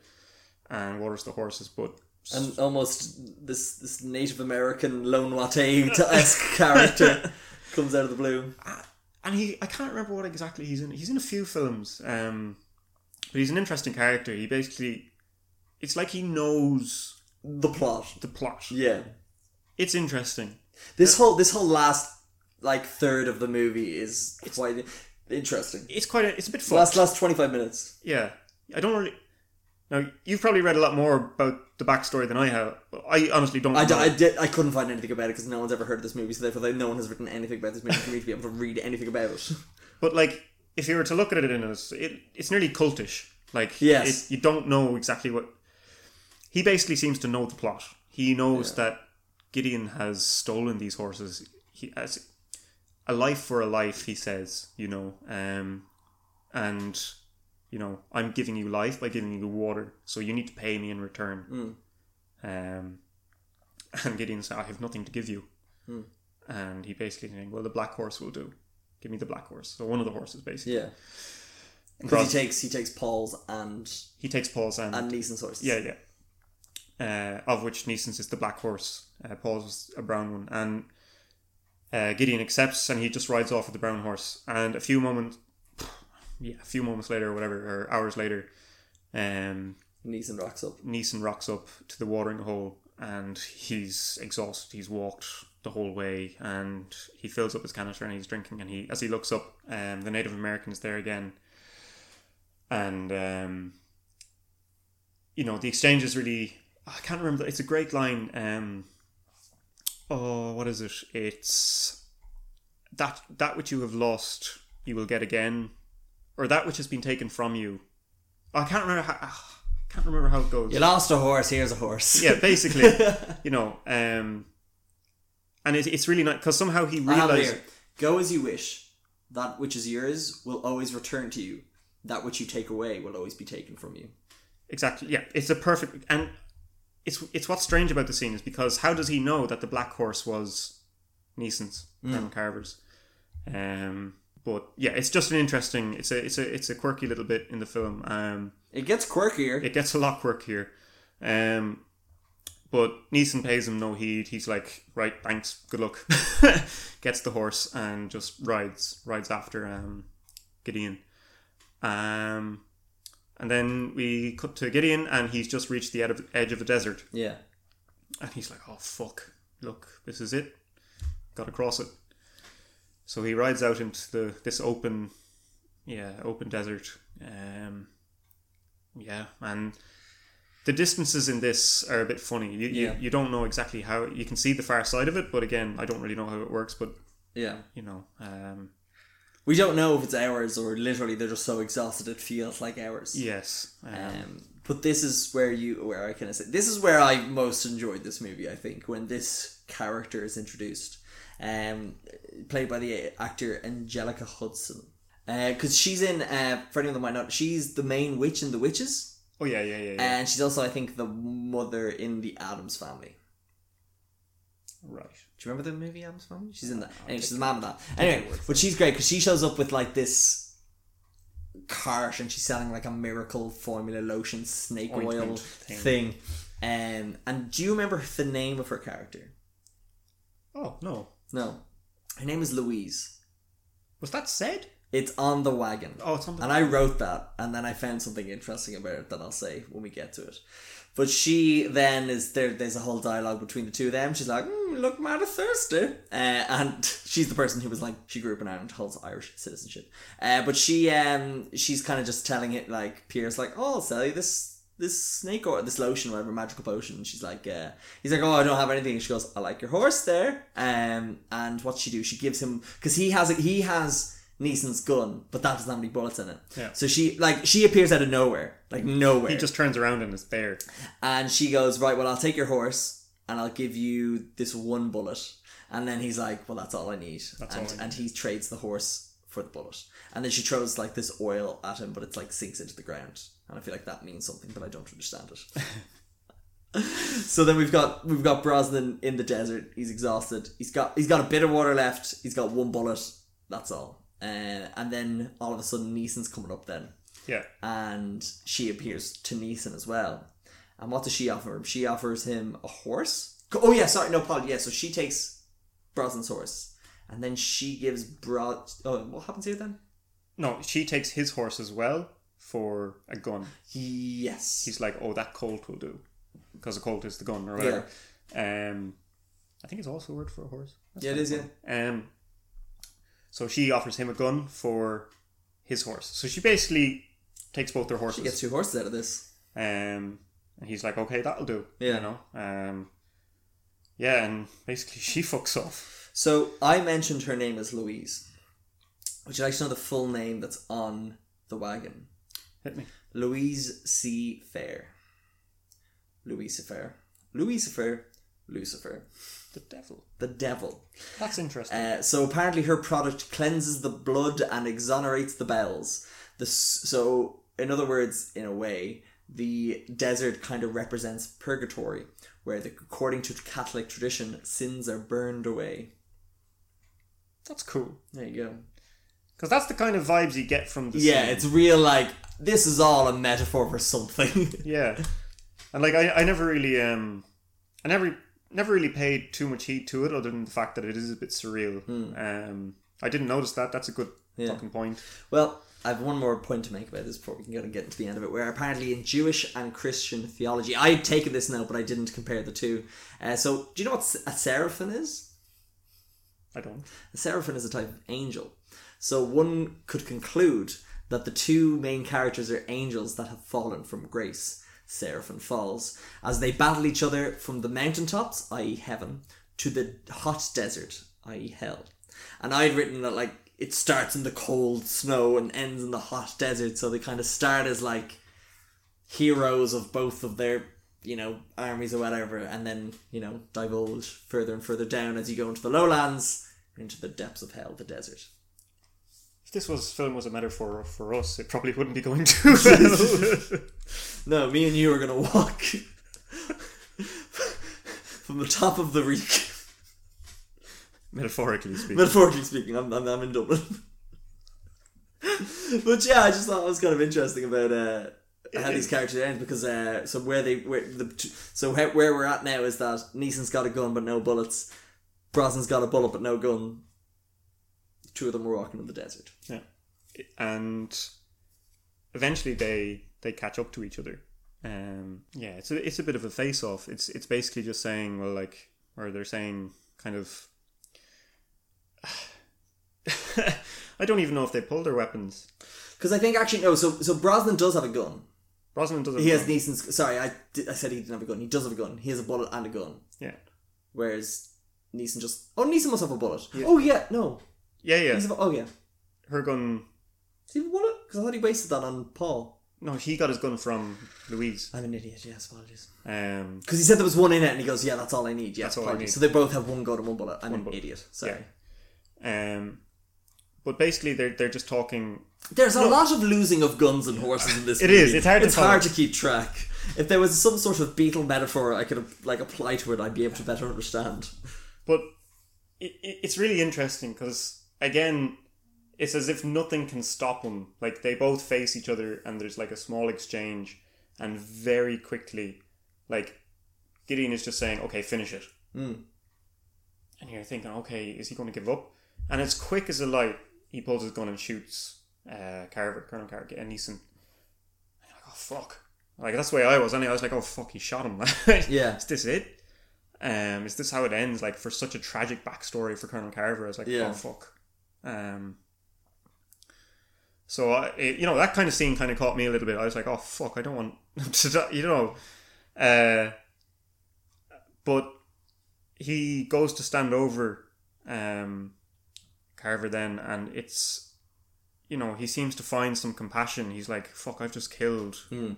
and waters the horses. But and almost this this Native American Lone Watie esque character comes out of the blue. and he, I can't remember what exactly he's in. He's in a few films, um, but he's an interesting character. He basically, it's like he knows The plot. the plot. Yeah. It's interesting. This whole this whole last like third of the movie is it's, quite interesting. It's quite. A, it's a bit. Last last twenty five minutes. Yeah, I don't really. Now you've probably read a lot more about the backstory than I have. I honestly don't. I, d- know. I did I couldn't find anything about it because no one's ever heard of this movie, so therefore no one has written anything about this movie for me to be able to read anything about it. But like, if you were to look at it in as it, it's nearly cultish. Like, Yes. it, you don't know exactly what. He basically seems to know the plot. He knows that Gideon has stolen these horses. He has a life for a life. He says, you know, um, and you know, I'm giving you life by giving you water, so you need to pay me in return. Um, and Gideon said, I have nothing to give you. And he basically saying, well, the black horse will do. Give me the black horse. So one of the horses, basically. Yeah. Because he takes he takes Paul's and he takes Paul's and, and Neeson's horses. yeah, yeah. Uh, of which Neeson's is the black horse. Uh, Paul's was a brown one, and uh, Gideon accepts, and he just rides off with the brown horse. And a few moments, yeah, a few moments later, or whatever, or hours later, um, Neeson rocks up. Neeson rocks up to the watering hole and he's exhausted. He's walked the whole way and he fills up his canister and he's drinking. And he, as he looks up, um, the Native American is there again, and um, you know the exchange is really. I can't remember. It's a great line. Um, oh, what is it? It's that that which you have lost, you will get again, or that which has been taken from you. I can't remember. How, I can't remember how it goes. You lost a horse. Here's a horse. Yeah, basically, you know, um, and it, it's really not because somehow he realized. Go as you wish. That which is yours will always return to you. That which you take away will always be taken from you. Exactly. Yeah, it's a perfect and it's it's what's strange about the scene is because how does he know that the black horse was Neeson's Morsman Carver's? Um, but yeah, it's just an interesting. It's a it's a it's a quirky little bit in the film. Um, It gets quirkier. it gets a lot quirkier. Um, but Neeson pays him no heed. He's like, right, thanks, good luck. Gets the horse and just rides rides after um, Gideon. Um, and then we cut to Gideon, and he's just reached the ed- edge of the desert, yeah. and he's like, "Oh fuck! Look, this is it. Got to cross it." So he rides out into the this open, yeah, open desert. Um, yeah, and the distances in this are a bit funny. You, Yeah. you you don't know exactly how you can see the far side of it, but again, I don't really know how it works. But Yeah. you know, um, We don't know if it's hours or literally they're just so exhausted it feels like hours. yes, um, Um, but this is where you where I kind of say this is where I most enjoyed this movie. I think when this character is introduced, um, played by the actor Anjelica Huston, because she's in uh, for anyone that might not, she's the main witch in The Witches, oh yeah, yeah, yeah, yeah. and she's also I think the mother in the Addams Family. right. Do you remember the movie Addams Family? She's in that. I'll Anyway, she's the mom of that. Anyway, but she's great because she shows up with like this cart and she's selling like a miracle formula lotion snake oil thing. thing. Um, and do you remember the name of her character? Oh no, No, her name is Louise. was that said? It's on the wagon. Oh, it's on the. And I wrote that, and then I found something interesting about it that I'll say when we get to it. But she then is there. There's a whole dialogue between the two of them. She's like, mm, "Look, mad thirsty," uh, and she's the person who was like, she grew up in Ireland, holds Irish citizenship. Uh, but she, um, she's kind of just telling it like Pierce, like, "Oh, I'll sell you this." This snake or this lotion, or whatever magical potion. And she's like, uh, he's like, oh, I don't have anything. And she goes, I like your horse there. Um, and what she do? She gives him because he has he has Neeson's gun, but that doesn't have any bullets in it. Yeah. So she like she appears out of nowhere, like nowhere, He just turns around and is there. and she goes right. Well, I'll take your horse and I'll give you this one bullet. And then he's like, well, that's all I need. That's and all I and he trades the horse for the bullet. And then she throws like this oil at him, but it's like sinks into the ground. And I feel like that means something, but I don't understand it. so then we've got we've got Brosnan in the desert. He's exhausted. He's got he's got a bit of water left. He's got one bullet. That's all. Uh, and then all of a sudden, Neeson's coming up. Then Yeah. and she appears to Neeson as well. And what does she offer him? She offers him a horse. Oh yeah, sorry, no, Paul. Yeah, so she takes Brosnan's horse, and then she gives Bros. Oh, what happens here then? No, she takes his horse as well for a gun. Yes. He's like, oh, that colt will do. Because a colt is the gun or whatever. Um, I think it's also a word for a horse. That's yeah, it is. Yeah. Um, so she offers him a gun for his horse. So she basically takes both their horses. She gets two horses out of this. Um, and he's like, okay, that'll do. Yeah. You know? Um, yeah, and basically she fucks off. So I mentioned her name as Louise. Would you like to know the full name that's on the wagon? Hit me. Louise C. Fair. louise Lucifer. Lucifer. Lucifer. The devil. The devil. That's interesting. Uh, so apparently her product cleanses the blood and exonerates the bells. The, so, in other words, in a way, the desert kind of represents purgatory, where, the, according to Catholic tradition, sins are burned away. That's cool. There you go. Because that's the kind of vibes you get from the Yeah, scene. it's real like this is all a metaphor for something. Yeah, and like I, I never really um, I never never really paid too much heed to it, other than the fact that it is a bit surreal. Um, I didn't notice that. That's a good. Yeah. fucking point. well, I have one more point to make about this before we can get, get into the end of it. Where apparently in Jewish and Christian theology, I had taken this note, but I didn't compare the two. Uh, so, do you know what a seraphim is? I don't. A seraphim is a type of angel. So one could conclude that the two main characters are angels that have fallen from grace, Seraphim falls, as they battle each other from the mountaintops, i.e., heaven, to the hot desert, i.e., hell. And I'd written that like it starts in the cold snow and ends in the hot desert, so they kind of start as like heroes of both of their you know armies or whatever, and then you know divulge further and further down as you go into the lowlands, into the depths of hell, the desert. If this was film was a metaphor for us, it probably wouldn't be going too well. No, me and you are gonna walk from the top of the reek. Metaphorically speaking. Metaphorically speaking, I'm, I'm, I'm in Dublin. but yeah, I just thought it was kind of interesting about uh, how these characters end because uh, so where they where the so where we're at now is that Neeson's got a gun but no bullets, Brosnan's got a bullet but no gun. Two of them were walking in the desert. Yeah, and eventually they they catch up to each other. Um, yeah, it's a it's a bit of a face off. It's it's basically just saying well, like, or they're saying kind of. I don't even know if they pull their weapons. Because I think actually no, so so Brosnan does have a gun. Brosnan doesn't. He has Neeson's. Sorry, I, I said he didn't have a gun. He does have a gun. He has a bullet and a gun. Yeah. Whereas Neeson just. Oh, Neeson must have a bullet. Oh yeah, no. Yeah, yeah. He's oh yeah. Her gun. Does he a bullet? Because I thought he wasted that on Paul. No, he got his gun from Louise. I'm an idiot. Yes, apologies. Um, Because he said there was one in it, and he goes, "Yeah, that's all I need." Yeah, That's all I apologies. need. So they both have one gun and one bullet. I'm One an bullet. idiot. Sorry. yeah. Um, but basically, they're they're just talking. There's a lot of losing of guns and horses in this. It movie. is, it's hard It's follow. hard to keep track. If there was some sort of beetle metaphor I could like apply to it, I'd be able to better understand. But it, it, it's really interesting because again, it's as if nothing can stop them. Like they both face each other, and there's like a small exchange, and very quickly, like Gideon is just saying, "Okay, finish it," Mm. and you're thinking, "Okay, is he going to give up?" And as quick as a light, he pulls his gun and shoots uh, Carver, Colonel Carver, and Neeson. And you're like, "Oh fuck!" Like that's the way I was. Anyway, I was like, "Oh fuck, he shot him." Yeah. is this it? Um, is this how it ends? Like for such a tragic backstory for Colonel Carver, I was like, Yeah. oh fuck. Um, so I, it- you know, that kind of scene kind of caught me a little bit. I was like, oh fuck, I don't want to, die," you know. Uh, but he goes to stand over um, Carver then, and it's, you know, he seems to find some compassion. He's like, fuck, I've just killed Hmm.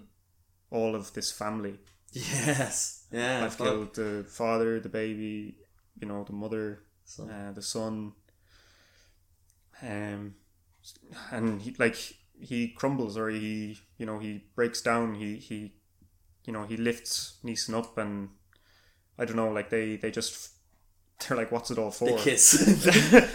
all of this family. Yes. Yeah. I've killed the father, the baby, you know, the mother, So- uh, the son. Um, and he like he crumbles or he you know he breaks down. He he, you know, he lifts Neeson up and I don't know, like they they just they're like, what's it all for? They kiss.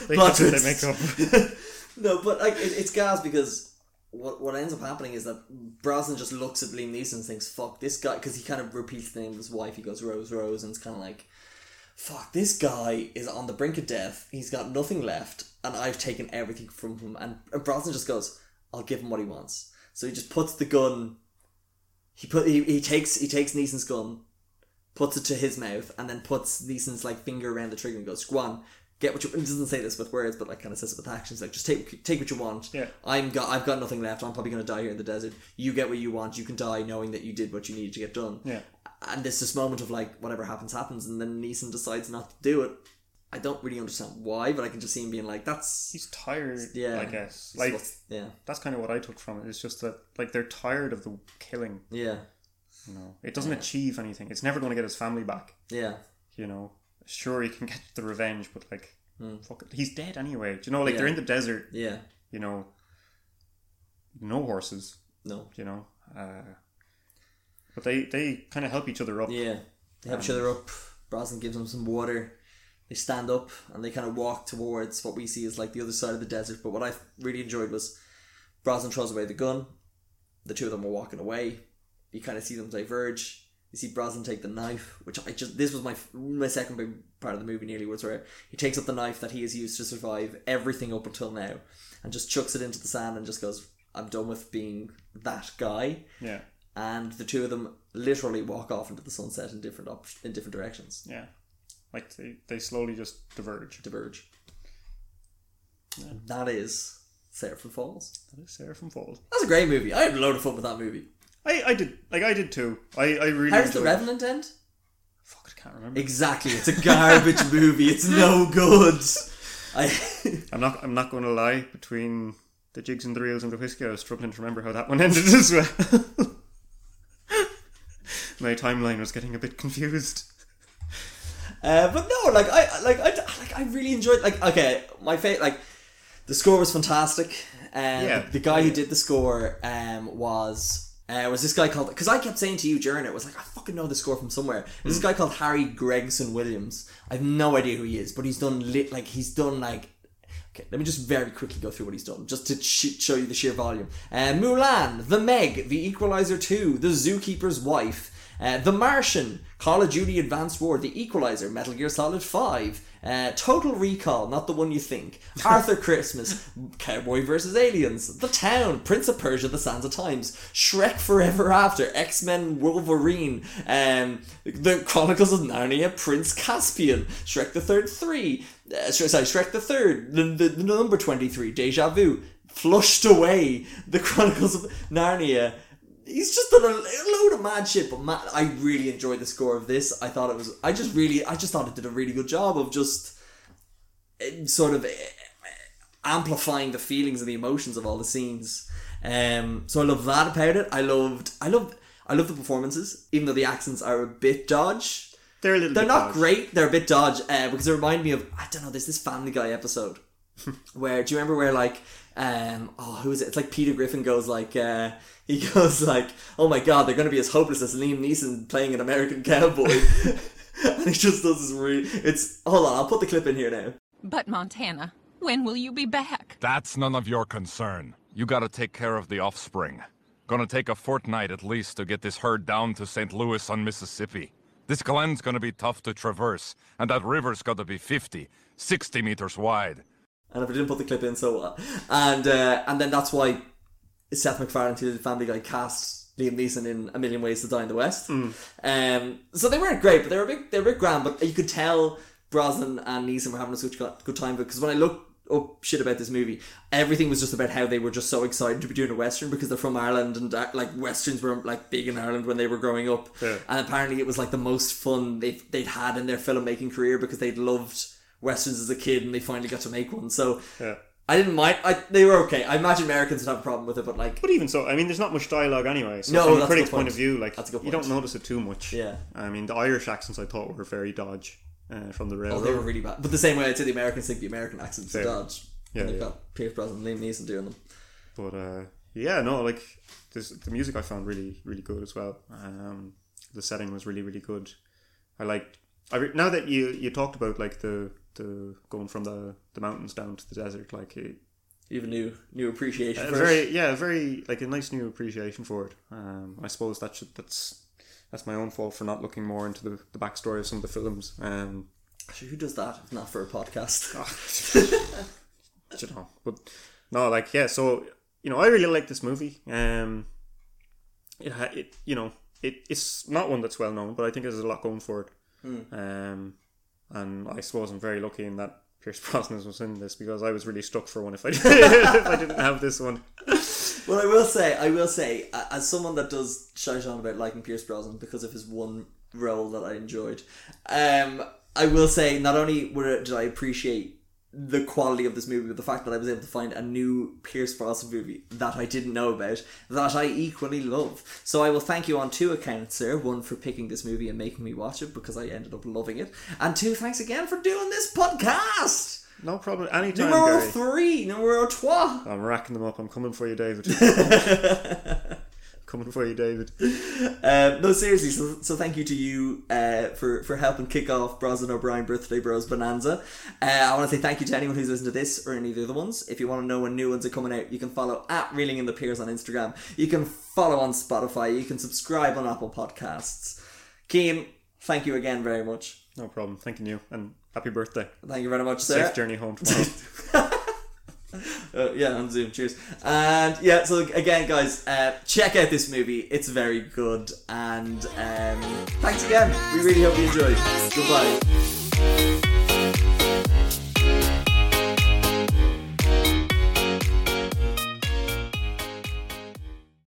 they kiss they make up. no, but like it, it's gas because what what ends up happening is that Brosnan just looks at Liam Neeson and thinks, "Fuck this guy," because he kind of repeats the name of his wife. He goes Rose, Rose, and it's kind of like, "Fuck this guy is on the brink of death. He's got nothing left, and I've taken everything from him." And, and Brosnan just goes, "I'll give him what he wants." So he just puts the gun. He put he, he takes he takes Neeson's gun, puts it to his mouth, and then puts Neeson's like finger around the trigger and goes, "Go get what you." He doesn't say this with words, but like kind of says it with actions. Like just take take what you want. Yeah. I'm got I've got nothing left. I'm probably gonna die here in the desert. You get what you want. You can die knowing that you did what you needed to get done. Yeah. And there's this moment of like whatever happens happens, and then Neeson decides not to do it. I don't really understand why, but I can just see him being like, "That's He's tired. yeah, I guess. Like yeah, that's kind of what I took from it. It's just that like they're tired of the killing. yeah, You know, it doesn't achieve anything. It's never going to get his family back. yeah, You know, sure he can get the revenge, but like, Hmm. fuck it. he's dead anyway. Do you know, like they're in the desert. yeah. You know, no horses. No, You know, uh, but they they kind of help each other up. yeah. They help each other up. Brosnan gives them some water. They stand up and they kind of walk towards what we see as like the other side of the desert. But what I really enjoyed was Brosnan throws away the gun. The two of them are walking away. You kind of see them diverge. You see Brosnan take the knife, which I just this was my my second big part of the movie nearly was where he takes up the knife that he has used to survive everything up until now, and just chucks it into the sand and just goes I'm done with being that guy. Yeah. And the two of them literally walk off into the sunset in different op- in different directions. Yeah. Like they, they slowly just diverge. Diverge. And that is Seraphim Falls. That is from Falls. That's a great movie. I had a load of fun with that movie. I, I did like I did too. I, I really How does the enjoyed it. Revenant end? Fuck, I can't remember. Exactly. It's a garbage movie. It's no good. I I'm not I'm not going to lie. Between the jigs and the reels and the whiskey, I was struggling to remember how that one ended as well. My timeline was getting a bit confused. Uh, but no, like I like I like I really enjoyed like okay, my favorite like the score was fantastic. Um, Yeah. the guy who did the score um was uh, was this guy called because I kept saying to you during it was like I fucking know the score from somewhere. There's this guy called Harry Gregson Williams. I have no idea who he is, but he's done lit like he's done like. Okay, let me just very quickly go through what he's done, just to sh- show you the sheer volume. Uh, Mulan, The Meg, The Equalizer 2, The Zookeeper's Wife, uh, The Martian, Call of Duty Advanced War, The Equalizer, Metal Gear Solid 5, uh, Total Recall, not the one you think, Arthur Christmas, Cowboy vs. Aliens, The Town, Prince of Persia, The Sands of Times, Shrek Forever After, X Men Wolverine, um, The Chronicles of Narnia, Prince Caspian, Shrek the Third 3, uh, sorry, Shrek the Third, the, the, the number 23, Deja Vu, Flushed Away, The Chronicles of Narnia, he's just done a load of mad shit but man, i really enjoyed the score of this i thought it was i just really i just thought it did a really good job of just eh, sort of eh, amplifying the feelings and the emotions of all the scenes um so i love that about it i loved i loved i love the performances even though the accents are a bit dodge They're a little. they're not dodgy. great they're a bit dodge uh, because they remind me of i don't know there's this family guy episode where do you remember where like um oh who is it it's like peter griffin goes like uh he goes like oh my god they're gonna be as hopeless as liam neeson playing an american cowboy and he just does this really it's hold on i'll put the clip in here now But Montana, when will you be back? That's none of your concern. You gotta take care of the offspring. Gonna take a fortnight at least to get this herd down to St. Louis on Mississippi. This glen's gonna be tough to traverse, and that river's gotta be 50, 60 meters wide. and if I didn't put the clip in, so what? And uh, and then that's why Seth MacFarlane, who did Family Guy, cast Liam Neeson in A Million Ways to Die in the West. Um, so they weren't great, but they were a big, they were a big grand. But you could tell Brosnan and Neeson were having a such good good time because when I looked up shit about this movie, everything was just about how they were just so excited to be doing a western because they're from Ireland and uh, like westerns were like big in Ireland when they were growing up. Yeah. And apparently it was like the most fun they've they'd had in their filmmaking career because they'd loved westerns as a kid and they finally got to make one. So Yeah. I didn't mind. I, they were okay. I imagine Americans would have a problem with it, but like, But even so, I mean, there's not much dialogue anyway. So No, from a that's a critic's good point point. of view, like That's a good you don't notice it too much. Yeah. I mean, the Irish accents I thought were very dodge uh, from the oh, railroad. they were really bad. But the same way I'd say the Americans think the American accents are dodge. Yeah, and they've yeah. got Pierce Brosnan and Liam Neeson doing them. But uh, yeah, no, like this, the music I found really, really good as well. Um, the setting was really, really good. I liked. I re- now that you you talked about like the the going from the the mountains down to the desert, like You have a new new appreciation for very it. yeah, very like a nice new appreciation for it. Um, I suppose that should, that's that's my own fault for not looking more into the, the backstory of some of the films. Um, Actually, who does that if not for a podcast? you know, but no, like yeah. So you know, I really like this movie. Um, it, it you know, it, it's not one that's well known, but I think there's a lot going for it. Um, and I suppose I'm very lucky in that Pierce Brosnan was in this because I was really stuck for one if I if I didn't have this one. Well, I will say, I will say, as someone that does shout on about liking Pierce Brosnan because of his one role that I enjoyed, um, I will say not only were, did I appreciate the quality of this movie, but the fact that I was able to find a new Pierce Brosnan movie that I didn't know about that I equally love. So I will thank you on two accounts, sir. One for picking this movie and making me watch it because I ended up loving it, and two, thanks again for doing this podcast. No problem. Anytime, Numero Gary. three, numero trois. I'm racking them up. I'm coming for you, David. coming for you, David. Um, no, seriously. So, so thank you to you uh, for for helping kick off Brosnan O'Brien Birthday Bros Bonanza. Uh, I want to say thank you to anyone who's listened to this or any of the other ones. If you want to know when new ones are coming out, you can follow at Reeling in the Piers on Instagram. You can follow on Spotify. You can subscribe on Apple Podcasts. Keen, thank you again very much. No problem. Thanking you and happy birthday. Thank you very much, sir. Safe journey home tomorrow. Uh, yeah, on Zoom. Cheers. And yeah, so again, guys, uh, check out this movie. It's very good. And um, thanks again. We really hope you enjoyed. Goodbye.